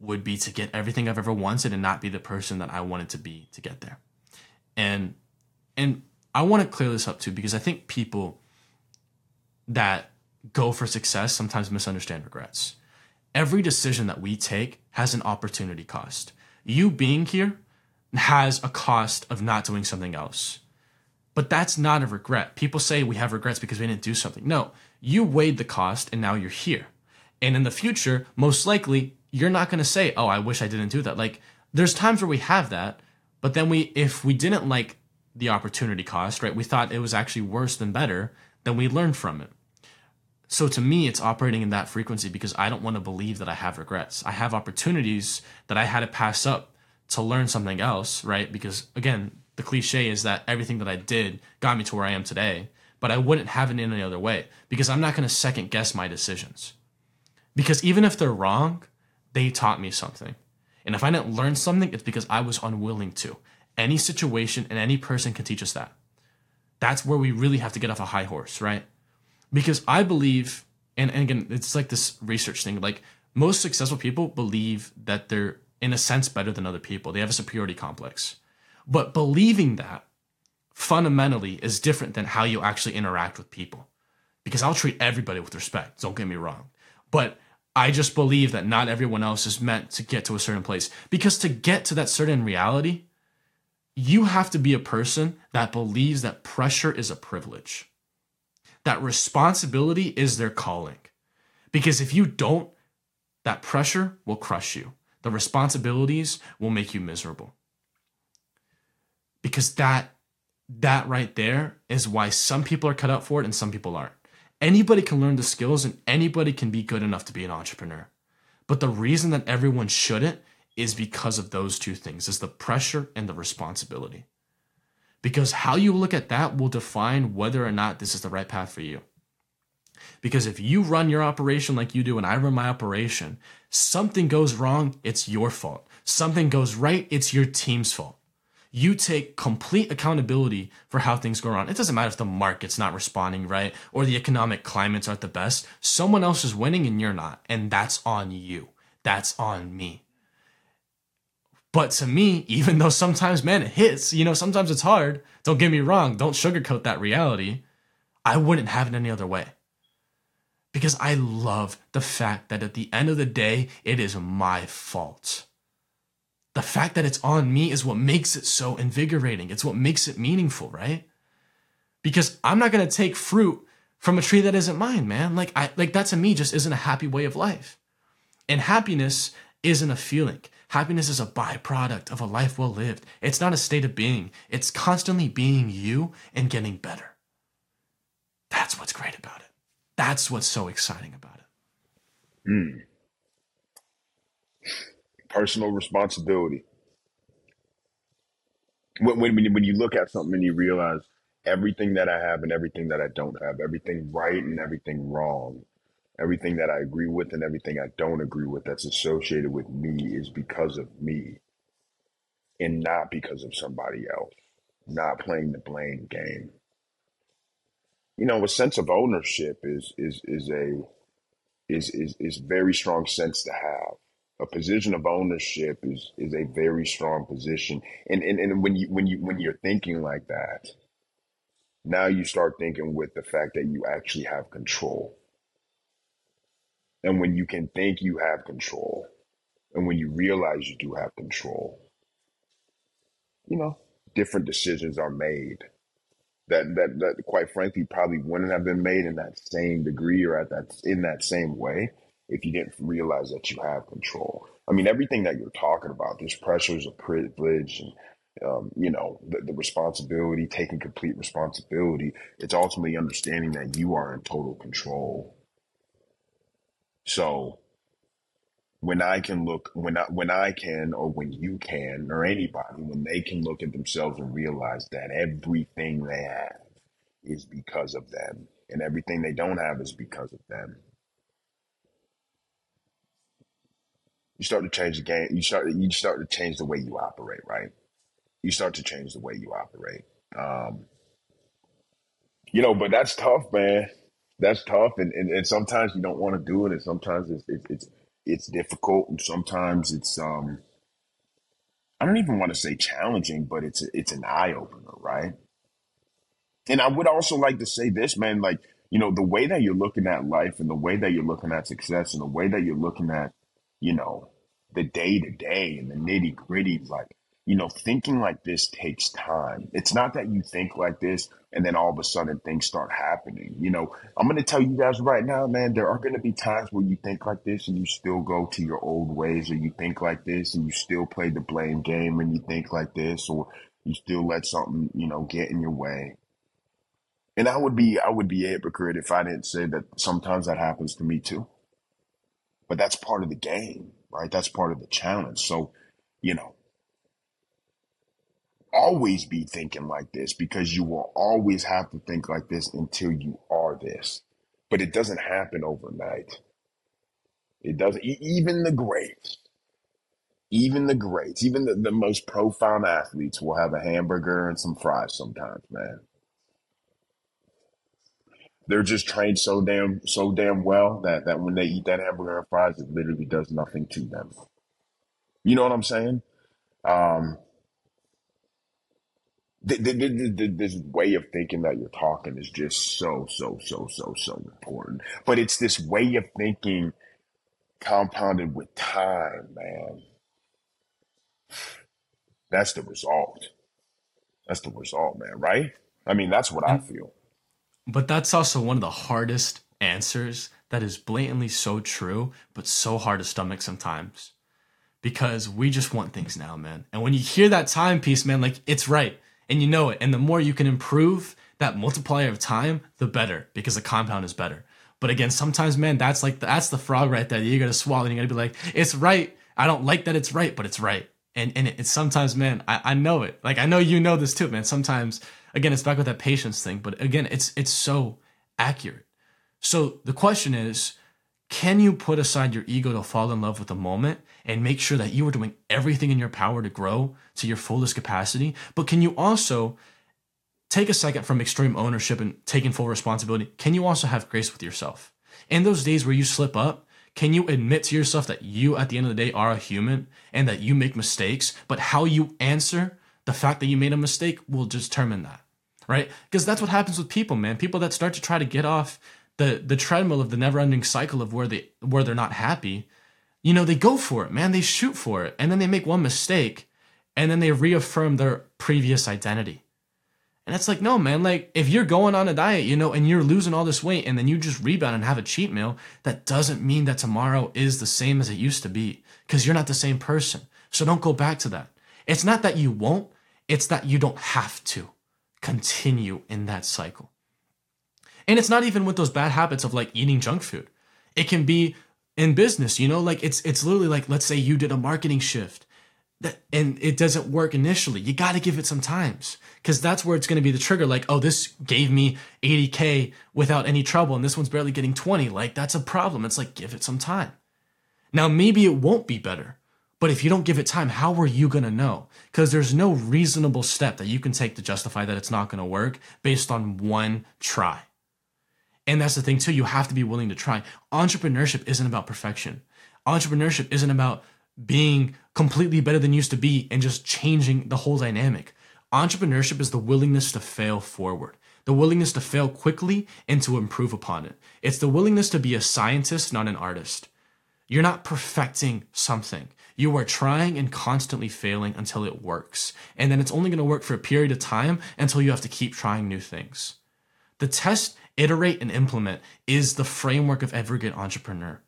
[SPEAKER 2] Would be to get everything I've ever wanted and not be the person that I wanted to be to get there. And and I want to clear this up too because I think people that go for success sometimes misunderstand regrets. Every decision that we take has an opportunity cost. You being here has a cost of not doing something else. But that's not a regret. People say we have regrets because we didn't do something. No, you weighed the cost and now you're here. And in the future, most likely, you're not going to say, "Oh, I wish I didn't do that." Like there's times where we have that, but then we if we didn't like the opportunity cost, right? We thought it was actually worse than better, then we learned from it. So to me, it's operating in that frequency because I don't want to believe that I have regrets. I have opportunities that I had to pass up to learn something else, right? Because again, the cliche is that everything that I did got me to where I am today, but I wouldn't have it in any other way because I'm not going to second guess my decisions. Because even if they're wrong, they taught me something. And if I didn't learn something, it's because I was unwilling to. Any situation and any person can teach us that. That's where we really have to get off a high horse, right? Because I believe, and, and again, it's like this research thing. Like most successful people believe that they're in a sense better than other people. They have a superiority complex, but believing that fundamentally is different than how you actually interact with people. Because I'll treat everybody with respect, don't get me wrong. But I just believe that not everyone else is meant to get to a certain place. Because to get to that certain reality, you have to be a person that believes that pressure is a privilege, that responsibility is their calling. Because if you don't, that pressure will crush you. The responsibilities will make you miserable. Because that that right there is why some people are cut out for it and some people aren't. Anybody can learn the skills and anybody can be good enough to be an entrepreneur. But the reason that everyone shouldn't is because of those two things is the pressure and the responsibility. Because how you look at that will define whether or not this is the right path for you. Because if you run your operation like you do and I run my operation, something goes wrong, it's your fault. Something goes right, it's your team's fault you take complete accountability for how things go wrong. It doesn't matter if the market's not responding right or the economic climates aren't the best. Someone else is winning and you're not. And that's on you. That's on me. But to me, even though sometimes, man, it hits, you know, sometimes it's hard. Don't get me wrong. Don't sugarcoat that reality. I wouldn't have it any other way. Because I love the fact that at the end of the day, it is my fault the fact that it's on me is what makes it so invigorating. It's what makes it meaningful, right? Because I'm not to take fruit from a tree that isn't mine, man. Like I like that to me just isn't a happy way of life. And happiness isn't a feeling. Happiness is a byproduct of a life well lived. It's not a state of being. It's constantly being you and getting better. That's what's great about it. That's what's so exciting about it.
[SPEAKER 1] Mm personal responsibility. When, when, when you look at something and you realize everything that I have and everything that I don't have, everything right and everything wrong, everything that I agree with and everything I don't agree with that's associated with me is because of me and not because of somebody else, not playing the blame game. You know, a sense of ownership is is is a is is is very strong sense to have. A position of ownership is is a very strong position. And, and and when you when you when you're thinking like that now you start thinking with the fact that you actually have control and when you can think you have control and when you realize you do have control you know different decisions are made that that that quite frankly probably wouldn't have been made in that same degree or at that in that same way if you didn't realize that you have control. I mean, everything that you're talking about, there's pressures of privilege and, um, you know, the, the responsibility, taking complete responsibility. It's ultimately understanding that you are in total control. So when I can look, when I, when I can, or when you can, or anybody, when they can look at themselves and realize that everything they have is because of them and everything they don't have is because of them you start to change the game. You start you start to change the way you operate, right? You start to change the way you operate. Um, you know, but that's tough, man. That's tough, and, and, and sometimes you don't want to do it, and sometimes it's, it's it's it's difficult, and sometimes it's um. I don't even want to say challenging, but it's it's an eye opener, right? And I would also like to say this, man, like you know, the way that you're looking at life, and the way that you're looking at success, and the way that you're looking at you know, the day to day and the nitty gritty. Like, you know, thinking like this takes time. It's not that you think like this and then all of a sudden things start happening. You know, I'm going to tell you guys right now, man, there are going to be times where you think like this and you still go to your old ways, or you think like this and you still play the blame game and you think like this, or you still let something, you know, get in your way. And I would be, I would be a hypocrite if I didn't say that sometimes that happens to me too but that's part of the game, right? That's part of the challenge. So, you know, always be thinking like this because you will always have to think like this until you are this. But it doesn't happen overnight. It doesn't, even the greats, even the greats, even the, the most profound athletes will have a hamburger and some fries sometimes, man they're just trained so damn so damn well that that when they eat that hamburger and fries, it literally does nothing to them. You know what I'm saying? Um, th- th- th- th- this way of thinking that you're talking is just so so so so so important. But it's this way of thinking compounded with time, man. That's the result. That's the result, man. Right? I mean, that's what I feel.
[SPEAKER 2] But that's also one of the hardest answers that is blatantly so true, but so hard to stomach sometimes. Because we just want things now, man. And when you hear that time piece, man, like it's right. And you know it. And the more you can improve that multiplier of time, the better, because the compound is better. But again, sometimes, man, that's like that's the frog right there. You gotta swallow and you gotta be like, it's right. I don't like that it's right, but it's right. And and it's sometimes, man, I, I know it. Like I know you know this too, man. Sometimes, again, it's back with that patience thing. But again, it's it's so accurate. So the question is, can you put aside your ego to fall in love with the moment and make sure that you are doing everything in your power to grow to your fullest capacity? But can you also take a second from extreme ownership and taking full responsibility? Can you also have grace with yourself? In those days where you slip up, can you admit to yourself that you, at the end of the day, are a human and that you make mistakes? But how you answer the fact that you made a mistake will determine that, right? Because that's what happens with people, man. People that start to try to get off the the treadmill of the never-ending cycle of where they where they're not happy, you know, they go for it, man. They shoot for it, and then they make one mistake, and then they reaffirm their previous identity. And it's like, no, man, like if you're going on a diet, you know, and you're losing all this weight and then you just rebound and have a cheat meal, that doesn't mean that tomorrow is the same as it used to be because you're not the same person. So don't go back to that. It's not that you won't, it's that you don't have to continue in that cycle. And it's not even with those bad habits of like eating junk food. It can be in business, you know, like it's it's literally like let's say you did a marketing shift that and it doesn't work initially. You got to give it some times cuz that's where it's going to be the trigger like, "Oh, this gave me 80k without any trouble and this one's barely getting 20." Like that's a problem. It's like give it some time. Now, maybe it won't be better. But if you don't give it time, how are you going to know? Because there's no reasonable step that you can take to justify that it's not going to work based on one try. And that's the thing too, you have to be willing to try. Entrepreneurship isn't about perfection. Entrepreneurship isn't about being completely better than you used to be and just changing the whole dynamic. Entrepreneurship is the willingness to fail forward, the willingness to fail quickly and to improve upon it. It's the willingness to be a scientist, not an artist. You're not perfecting something. You are trying and constantly failing until it works. And then it's only going to work for a period of time until you have to keep trying new things. The test, iterate, and implement is the framework of every good entrepreneur.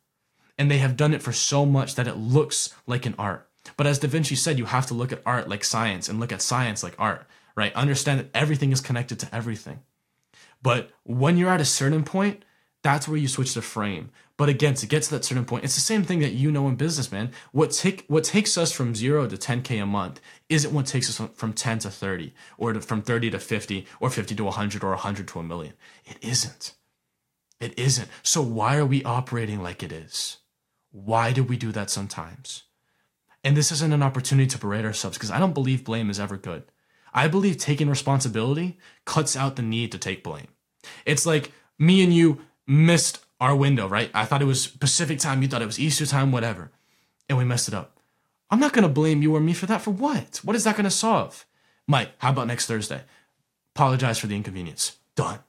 [SPEAKER 2] And they have done it for so much that it looks like an art. But as Da Vinci said, you have to look at art like science and look at science like art, right? Understand that everything is connected to everything. But when you're at a certain point, that's where you switch the frame. But again, to get to that certain point, it's the same thing that you know in business, man. What take what takes us from zero to 10k a month isn't what takes us from 10 to 30, or to, from 30 to 50, or 50 to 100, or 100 to a million. It isn't. It isn't. So why are we operating like it is? Why do we do that sometimes? And this isn't an opportunity to berate ourselves because I don't believe blame is ever good. I believe taking responsibility cuts out the need to take blame. It's like me and you missed our window, right? I thought it was Pacific time, you thought it was Easter time, whatever. And we messed it up. I'm not gonna blame you or me for that. For what? What is that gonna solve? Mike, how about next Thursday? Apologize for the inconvenience. Done.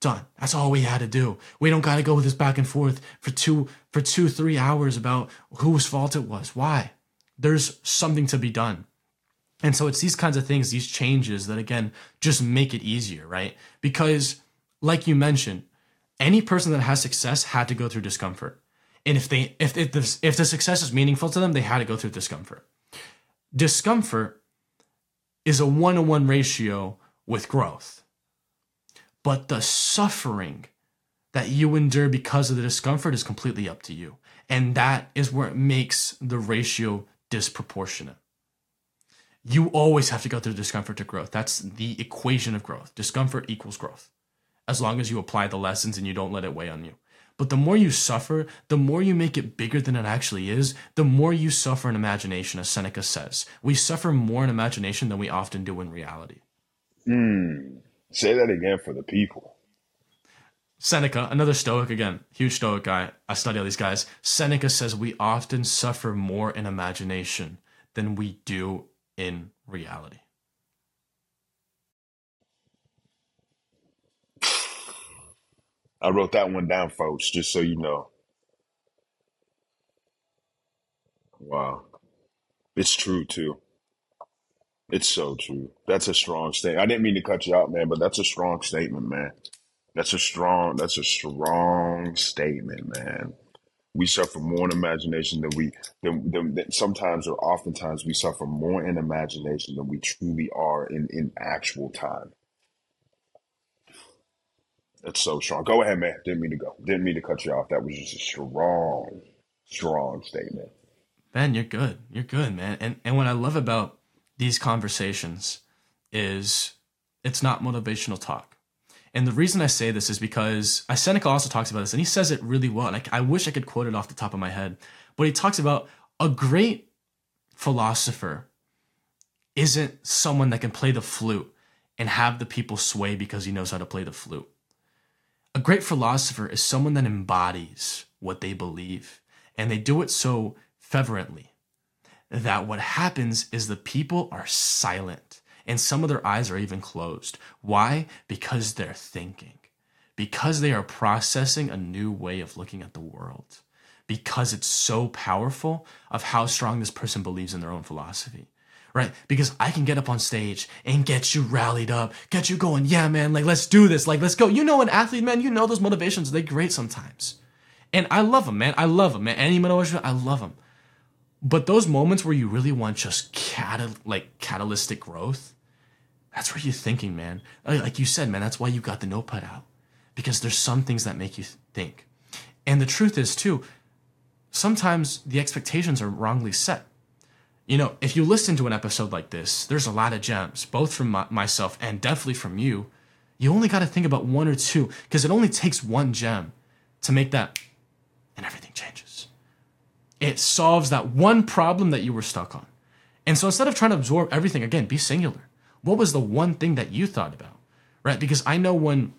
[SPEAKER 2] Done. That's all we had to do. We don't gotta go with this back and forth for two for two, three hours about whose fault it was. Why? There's something to be done. And so it's these kinds of things, these changes that again just make it easier, right? Because like you mentioned, any person that has success had to go through discomfort. And if they if if the, if the success is meaningful to them, they had to go through discomfort. Discomfort is a one-to-one ratio with growth. But the suffering that you endure because of the discomfort is completely up to you. And that is where it makes the ratio disproportionate. You always have to go through discomfort to growth. That's the equation of growth. Discomfort equals growth as long as you apply the lessons and you don't let it weigh on you. But the more you suffer, the more you make it bigger than it actually is, the more you suffer in imagination, as Seneca says. We suffer more in imagination than we often do in reality.
[SPEAKER 1] Mm. Say that again for the people.
[SPEAKER 2] Seneca, another Stoic again, huge Stoic guy. I study all these guys. Seneca says we often suffer more in imagination than we do in reality.
[SPEAKER 1] I wrote that one down, folks, just so you know. Wow. It's true, too. It's so true. That's a strong statement. I didn't mean to cut you out, man, but that's a strong statement, man. That's a strong, that's a strong statement, man. We suffer more in imagination than we, than, than, than sometimes or oftentimes we suffer more in imagination than we truly are in, in actual time. That's so strong. Go ahead, man. Didn't mean to go. Didn't mean to cut you off. That was just a strong, strong statement.
[SPEAKER 2] Ben, you're good. You're good, man. And and what I love about these conversations is it's not motivational talk. And the reason I say this is because Seneca also talks about this, and he says it really well. Like I wish I could quote it off the top of my head, but he talks about a great philosopher isn't someone that can play the flute and have the people sway because he knows how to play the flute. A great philosopher is someone that embodies what they believe, and they do it so fervently that what happens is the people are silent and some of their eyes are even closed. Why? Because they're thinking, because they are processing a new way of looking at the world, because it's so powerful of how strong this person believes in their own philosophy right? Because I can get up on stage and get you rallied up, get you going, yeah, man, like let's do this, like let's go. You know, an athlete, man, you know those motivations, they're great sometimes. And I love them, man. I love them, man. Any motivation, I love them. But those moments where you really want just catal- like catalytic growth, that's where you're thinking, man. Uh, like you said, man, that's why you got the notepad out. Because there's some things that make you think. And the truth is, too, sometimes the expectations are wrongly set you know, if you listen to an episode like this, there's a lot of gems, both from my, myself and definitely from you. You only got to think about one or two because it only takes one gem to make that, and everything changes. It solves that one problem that you were stuck on. And so instead of trying to absorb everything, again, be singular. What was the one thing that you thought about? Right? Because I know when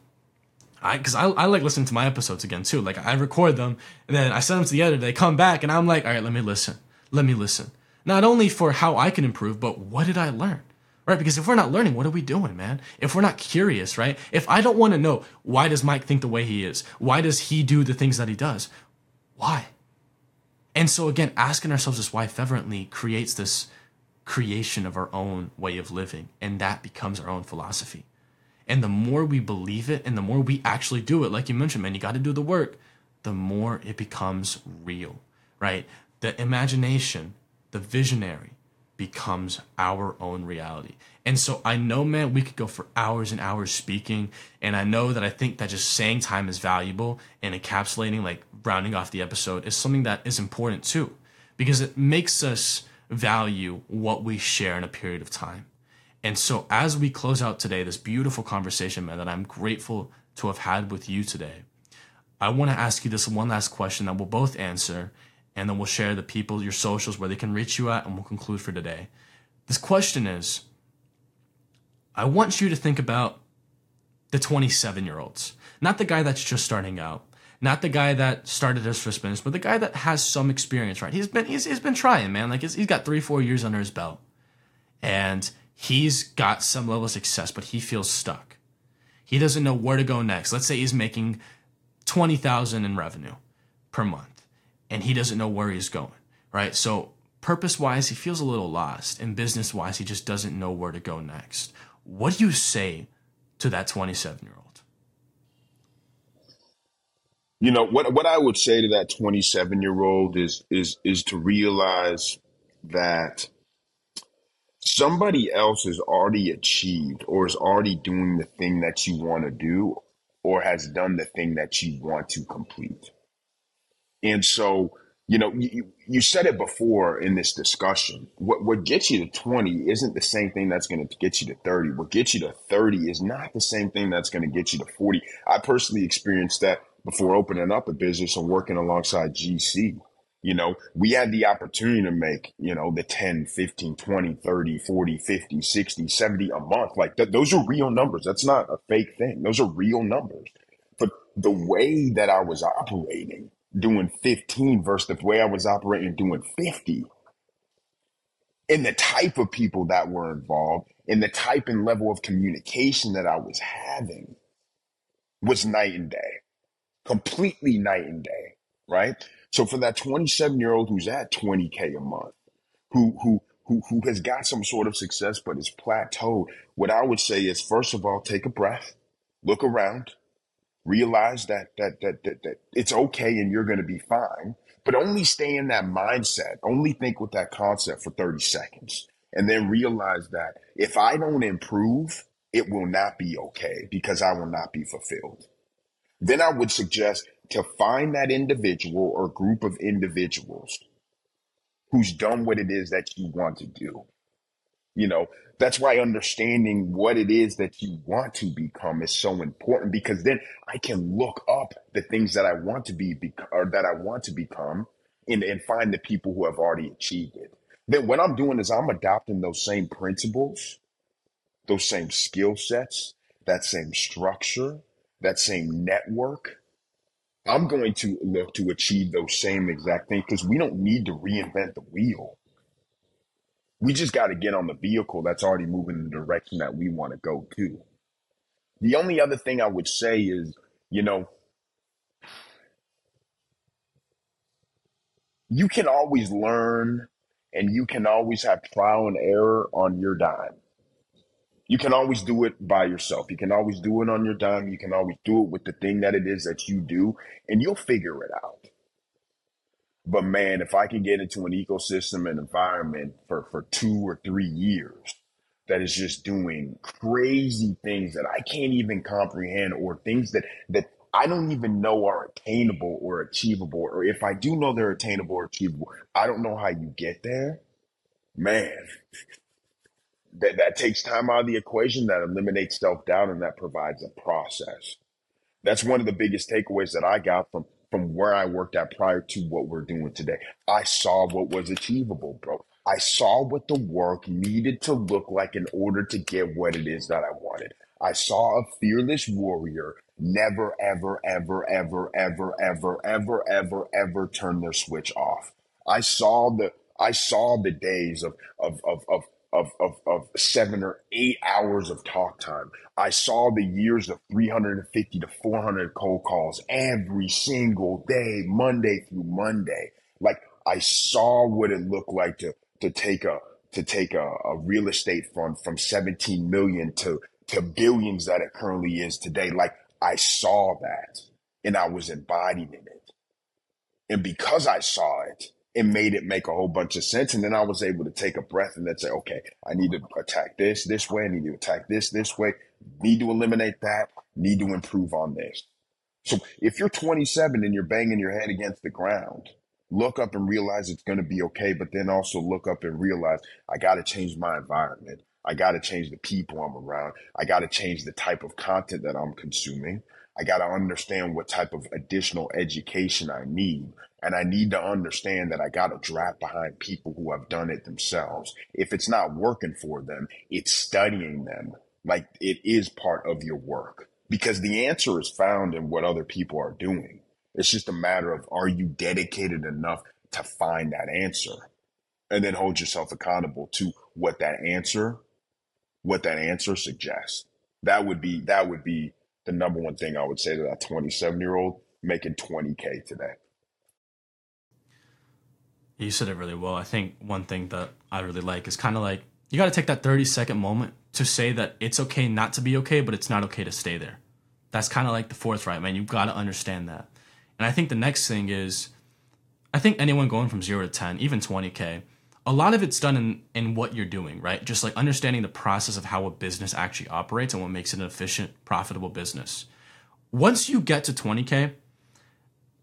[SPEAKER 2] I, cause I, I like listening to my episodes again too. Like I record them and then I send them to the editor. They come back and I'm like, all right, let me listen. Let me listen not only for how I can improve, but what did I learn? Right? Because if we're not learning, what are we doing, man? If we're not curious, right? If I don't want to know why does Mike think the way he is? Why does he do the things that he does? Why? And so again, asking ourselves this why fervently creates this creation of our own way of living, and that becomes our own philosophy. And the more we believe it and the more we actually do it, like you mentioned, man, you got to do the work, the more it becomes real, right? The imagination the visionary becomes our own reality. And so I know, man, we could go for hours and hours speaking. And I know that I think that just saying time is valuable and encapsulating, like rounding off the episode, is something that is important too, because it makes us value what we share in a period of time. And so as we close out today, this beautiful conversation, man, that I'm grateful to have had with you today, I want to ask you this one last question that we'll both answer and then we'll share the people, your socials, where they can reach you at, and we'll conclude for today. This question is I want you to think about the 27 year olds, not the guy that's just starting out, not the guy that started his first business, but the guy that has some experience, right? He's been, he's, he's been trying, man. Like he's, got three, four years under his belt and he's got some level of success, but he feels stuck. He doesn't know where to go next. Let's say he's making 20,000 in revenue per month and he doesn't know where he's going, right? So, purpose wise, he feels a little lost, and business wise, he just doesn't know where to go next. What do you say to that 27 year old?
[SPEAKER 1] You know what what I would say to that 27 year old is is is to realize that somebody else has already achieved or is already doing the thing that you want to do or has done the thing that you want to complete. And so, you know, you, you said it before in this discussion. What what gets you to 20 isn't the same thing that's going to get you to 30. What gets you to 30 is not the same thing that's going to get you to 40. I personally experienced that before opening up a business and working alongside GC. You know, we had the opportunity to make, you know, the 10, 15, 20, 30, 40, 50, 60, 70 a month. Like th- those are real numbers. That's not a fake thing. Those are real numbers. But the way that I was operating doing 15 versus the way I was operating doing 50. And the type of people that were involved and the type and level of communication that I was having was night and day. completely night and day, right? So for that 27 year old who's at 20K a month, who, who, who, who has got some sort of success but is plateaued, what I would say is first of all, take a breath, look around, realize that that that that, that it's okay and you're going to be fine but only stay in that mindset. Only think with that concept for 30 seconds and then realize that if i don't improve it will not be okay because i will not be fulfilled. Then i would suggest to find that individual or group of individuals who's done what it is that you want to do. You know, that's why understanding what it is that you want to become is so important because then I can look up the things that I want to be or that I want to become and, and find the people who have already achieved it. Then what I'm doing is I'm adopting those same principles, those same skill sets, that same structure, that same network. I'm going to look to achieve those same exact things because we don't need to reinvent the wheel we just got to get on the vehicle that's already moving in the direction that we want to go to. The only other thing I would say is, you know, you can always learn and you can always have trial and error on your dime. You can always do it by yourself. You can always do it on your dime. You can always do it with the thing that it is that you do, and you'll figure it out. But man, if I can get into an ecosystem and environment for, for two or three years that is just doing crazy things that I can't even comprehend or things that, that I don't even know are attainable or achievable, or if I do know they're attainable or achievable, I don't know how you get there. Man, that, that takes time out of the equation, that eliminates self doubt, and that provides a process. That's one of the biggest takeaways that I got from from where I worked at prior to what we're doing today. I saw what was achievable, bro. I saw what the work needed to look like in order to get what it is that I wanted. I saw a fearless warrior never, ever, ever, ever, ever, ever, ever, ever, ever turn their switch off. I saw the I saw the days of of of of of, of, of seven or eight hours of talk time. I saw the years of 350 to 400 cold calls every single day, Monday through Monday. Like I saw what it looked like to, to take a, to take a, a real estate fund from 17 million to, to billions that it currently is today. Like I saw that and I was embodying it. And because I saw it, it made it make a whole bunch of sense. And then I was able to take a breath and then say, okay, I need to attack this this way. I need to attack this this way. Need to eliminate that. Need to improve on this. So if you're 27 and you're banging your head against the ground, look up and realize it's going to be okay. But then also look up and realize I got to change my environment. I got to change the people I'm around. I got to change the type of content that I'm consuming. I got to understand what type of additional education I need. And I need to understand that I got to draft behind people who have done it themselves. If it's not working for them, it's studying them like it is part of your work because the answer is found in what other people are doing. It's just a matter of are you dedicated enough to find that answer and then hold yourself accountable to what that answer, what that answer suggests. That would be, that would be the number one thing I would say to that 27 year old making 20K today.
[SPEAKER 2] You said it really well. I think one thing that I really like is kind of like you got to take that 30 second moment to say that it's okay not to be okay, but it's not okay to stay there. That's kind of like the forthright, man. You've got to understand that. And I think the next thing is I think anyone going from zero to 10, even 20K, a lot of it's done in, in what you're doing, right? Just like understanding the process of how a business actually operates and what makes it an efficient, profitable business. Once you get to 20K,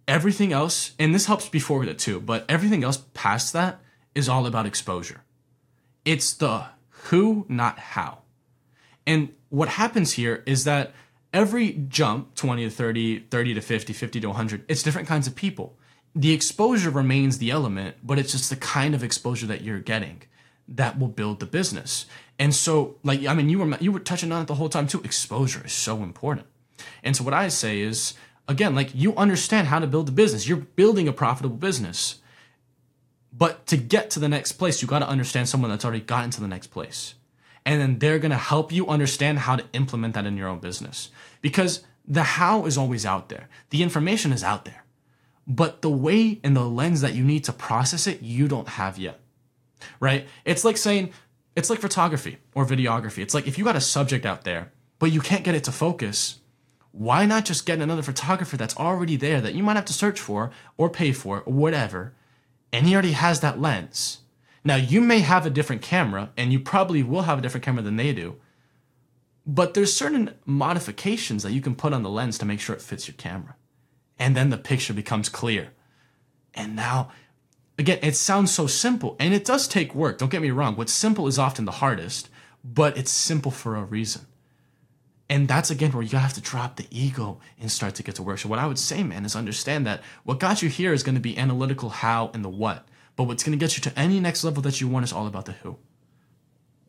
[SPEAKER 2] everything else, and this helps before that too, but everything else past that is all about exposure. It's the who, not how. And what happens here is that every jump 20 to 30, 30 to 50, 50 to 100, it's different kinds of people. The exposure remains the element, but it's just the kind of exposure that you're getting that will build the business. And so, like, I mean, you were you were touching on it the whole time too. Exposure is so important. And so, what I say is, again, like you understand how to build a business. You're building a profitable business. But to get to the next place, you got to understand someone that's already gotten to the next place. And then they're going to help you understand how to implement that in your own business. Because The how is always out there. The information is out there. But the way and the lens that you need to process it, you don't have yet. Right? It's like saying, it's like photography or videography. It's like if you got a subject out there, but you can't get it to focus, why not just get another photographer that's already there that you might have to search for or pay for or whatever, and he already has that lens? Now, you may have a different camera, and you probably will have a different camera than they do, but there's certain modifications that you can put on the lens to make sure it fits your camera. And then the picture becomes clear. And now, again, it sounds so simple, and it does take work. Don't get me wrong. What's simple is often the hardest, but it's simple for a reason. And that's again where you have to drop the ego and start to get to work. So, what I would say, man, is understand that what got you here is going to be analytical how and the what. But what's going to get you to any next level that you want is all about the who.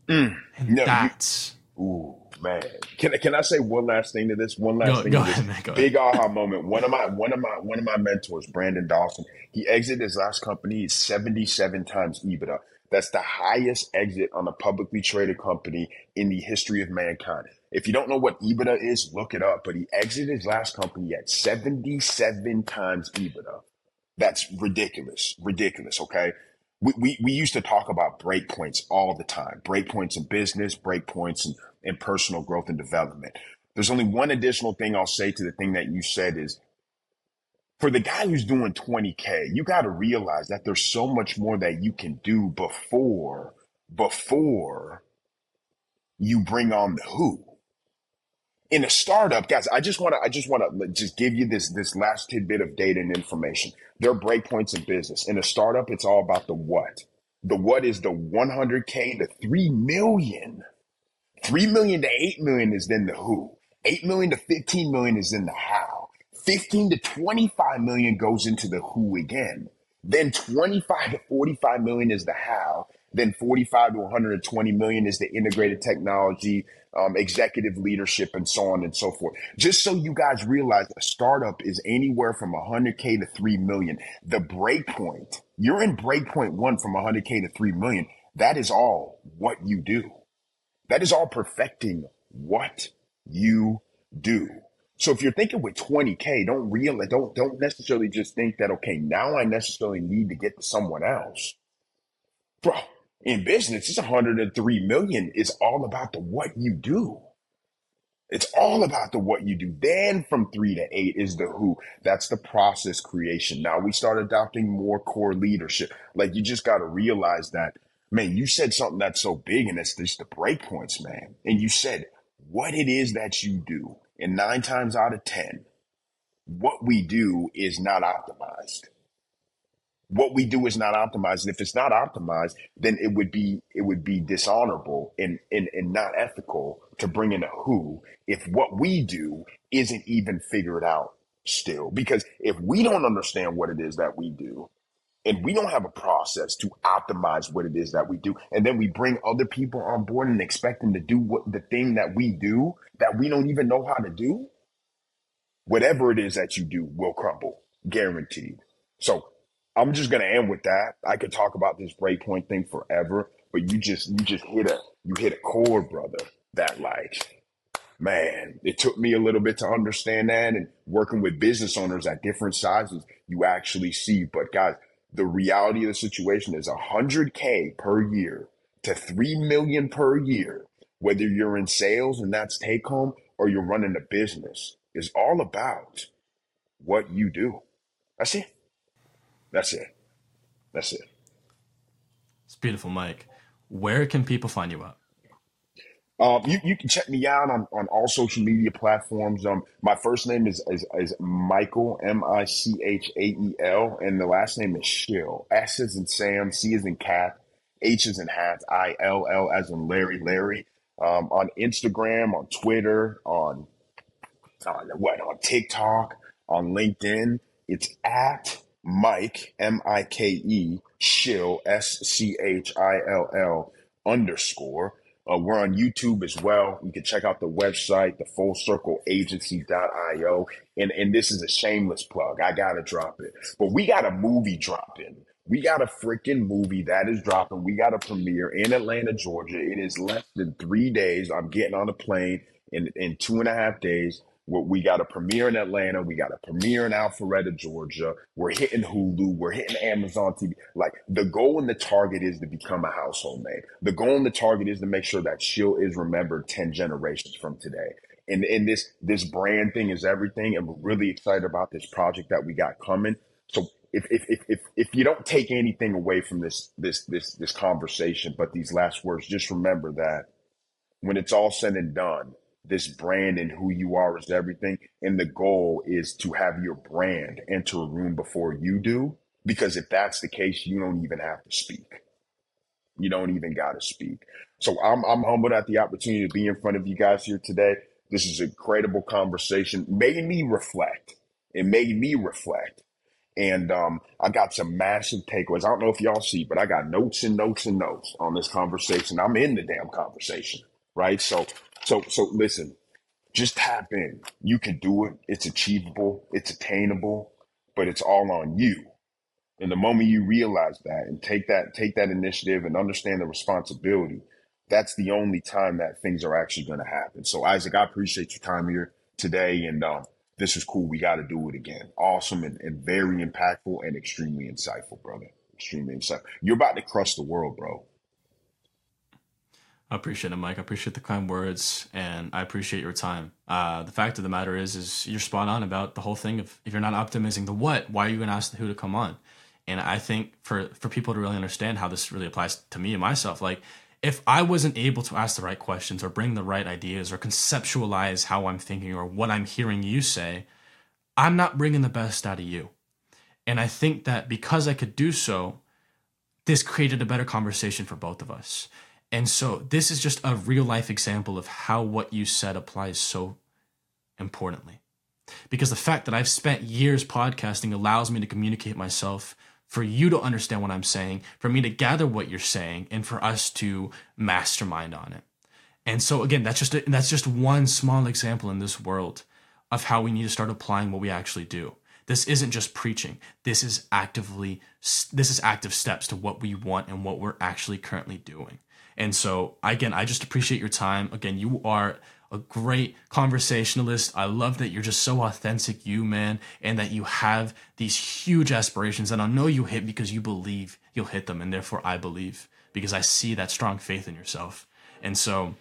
[SPEAKER 1] Mm.
[SPEAKER 2] And no, that's.
[SPEAKER 1] You, ooh, man. Can, can I say one last thing to this? One last go, thing. Go ahead, man, go big ahead. aha moment. One of my one of my one of my mentors, Brandon Dawson, he exited his last company 77 times EBITDA. That's the highest exit on a publicly traded company in the history of mankind. If you don't know what EBITDA is, look it up. But he exited his last company at 77 times EBITDA. That's ridiculous. Ridiculous. Okay. We, we, we used to talk about breakpoints all the time breakpoints in business, breakpoints in, in personal growth and development. There's only one additional thing I'll say to the thing that you said is for the guy who's doing 20K, you got to realize that there's so much more that you can do before, before you bring on the who in a startup, guys, I just want to I just want to just give you this this last tidbit of data and information. There are breakpoints in business. In a startup, it's all about the what. The what is the 100k to 3 million. 3 million to 8 million is then the who. 8 million to 15 million is in the how. 15 to 25 million goes into the who again. Then 25 to 45 million is the how. Then 45 to 120 million is the integrated technology, um, executive leadership, and so on and so forth. Just so you guys realize, a startup is anywhere from 100K to 3 million. The breakpoint, you're in breakpoint one from 100K to 3 million. That is all what you do. That is all perfecting what you do. So if you're thinking with 20K, don't realize, don't, don't necessarily just think that, okay, now I necessarily need to get to someone else. Bro, in business, it's 103 million. It's all about the what you do. It's all about the what you do. Then from three to eight is the who. That's the process creation. Now we start adopting more core leadership. Like you just got to realize that, man, you said something that's so big and it's just the breakpoints, man. And you said what it is that you do. And nine times out of 10, what we do is not optimized what we do is not optimized. And if it's not optimized, then it would be it would be dishonorable and, and, and not ethical to bring in a who if what we do isn't even figured out still. Because if we don't understand what it is that we do, and we don't have a process to optimize what it is that we do, and then we bring other people on board and expect them to do what the thing that we do that we don't even know how to do, whatever it is that you do will crumble, guaranteed. So I'm just gonna end with that. I could talk about this breakpoint thing forever, but you just you just hit a you hit a chord, brother. That like, man, it took me a little bit to understand that, and working with business owners at different sizes, you actually see. But guys, the reality of the situation is 100k per year to 3 million per year, whether you're in sales and that's take home or you're running a business, is all about what you do. That's it. That's it. That's it.
[SPEAKER 2] It's beautiful, Mike. Where can people find you at?
[SPEAKER 1] Um, you, you can check me out on, on all social media platforms. Um, my first name is, is, is Michael, M I C H A E L, and the last name is Schill. S is in Sam, C is in Cat, H is in Hat, I L L as in Larry, Larry. Um, on Instagram, on Twitter, on, on what, on TikTok, on LinkedIn. It's at Mike, M I K E, Schill S C H I L L underscore. Uh, we're on YouTube as well. You can check out the website, the full circle agency.io. And, and this is a shameless plug. I got to drop it. But we got a movie dropping. We got a freaking movie that is dropping. We got a premiere in Atlanta, Georgia. It is less than three days. I'm getting on a plane in, in two and a half days. We got a premiere in Atlanta. We got a premiere in Alpharetta, Georgia. We're hitting Hulu. We're hitting Amazon TV. Like the goal and the target is to become a household name. The goal and the target is to make sure that Schill is remembered 10 generations from today. And, and this, this brand thing is everything. And we're really excited about this project that we got coming. So if, if, if, if, if you don't take anything away from this, this, this, this conversation, but these last words, just remember that when it's all said and done, this brand and who you are is everything. And the goal is to have your brand enter a room before you do. Because if that's the case, you don't even have to speak. You don't even got to speak. So I'm, I'm humbled at the opportunity to be in front of you guys here today. This is a incredible conversation. Made me reflect. It made me reflect. And um, I got some massive takeaways. I don't know if y'all see, but I got notes and notes and notes on this conversation. I'm in the damn conversation, right? So so so listen, just tap in. You can do it. It's achievable. It's attainable, but it's all on you. And the moment you realize that and take that take that initiative and understand the responsibility, that's the only time that things are actually going to happen. So Isaac, I appreciate your time here today, and um, this is cool. We got to do it again. Awesome and, and very impactful and extremely insightful, brother. Extremely insightful. You're about to crush the world, bro.
[SPEAKER 2] I appreciate it, Mike. I appreciate the kind words, and I appreciate your time. Uh, the fact of the matter is, is you're spot on about the whole thing of if you're not optimizing the what, why are you going to ask the who to come on? And I think for for people to really understand how this really applies to me and myself, like if I wasn't able to ask the right questions or bring the right ideas or conceptualize how I'm thinking or what I'm hearing you say, I'm not bringing the best out of you. And I think that because I could do so, this created a better conversation for both of us. And so this is just a real life example of how what you said applies so importantly. Because the fact that I've spent years podcasting allows me to communicate myself for you to understand what I'm saying, for me to gather what you're saying, and for us to mastermind on it. And so again, that's just a, that's just one small example in this world of how we need to start applying what we actually do. This isn't just preaching. This is actively this is active steps to what we want and what we're actually currently doing. And so, again, I just appreciate your time. Again, you are a great conversationalist. I love that you're just so authentic, you man, and that you have these huge aspirations that I know you hit because you believe you'll hit them, and therefore I believe because I see that strong faith in yourself. And so,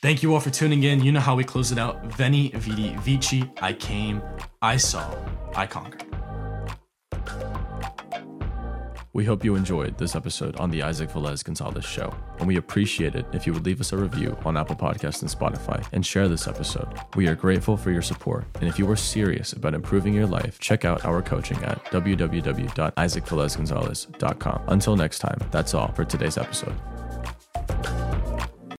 [SPEAKER 2] thank you all for tuning in. You know how we close it out. Veni, vidi, vici. I came, I saw, I conquered. We hope you enjoyed this episode on the Isaac Velez Gonzalez Show, and we appreciate it if you would leave us a review on Apple Podcasts and Spotify and share this episode. We are grateful for your support, and if you are serious about improving your life, check out our coaching at www.isaacvelezgonzalez.com. Until next time, that's all for today's episode.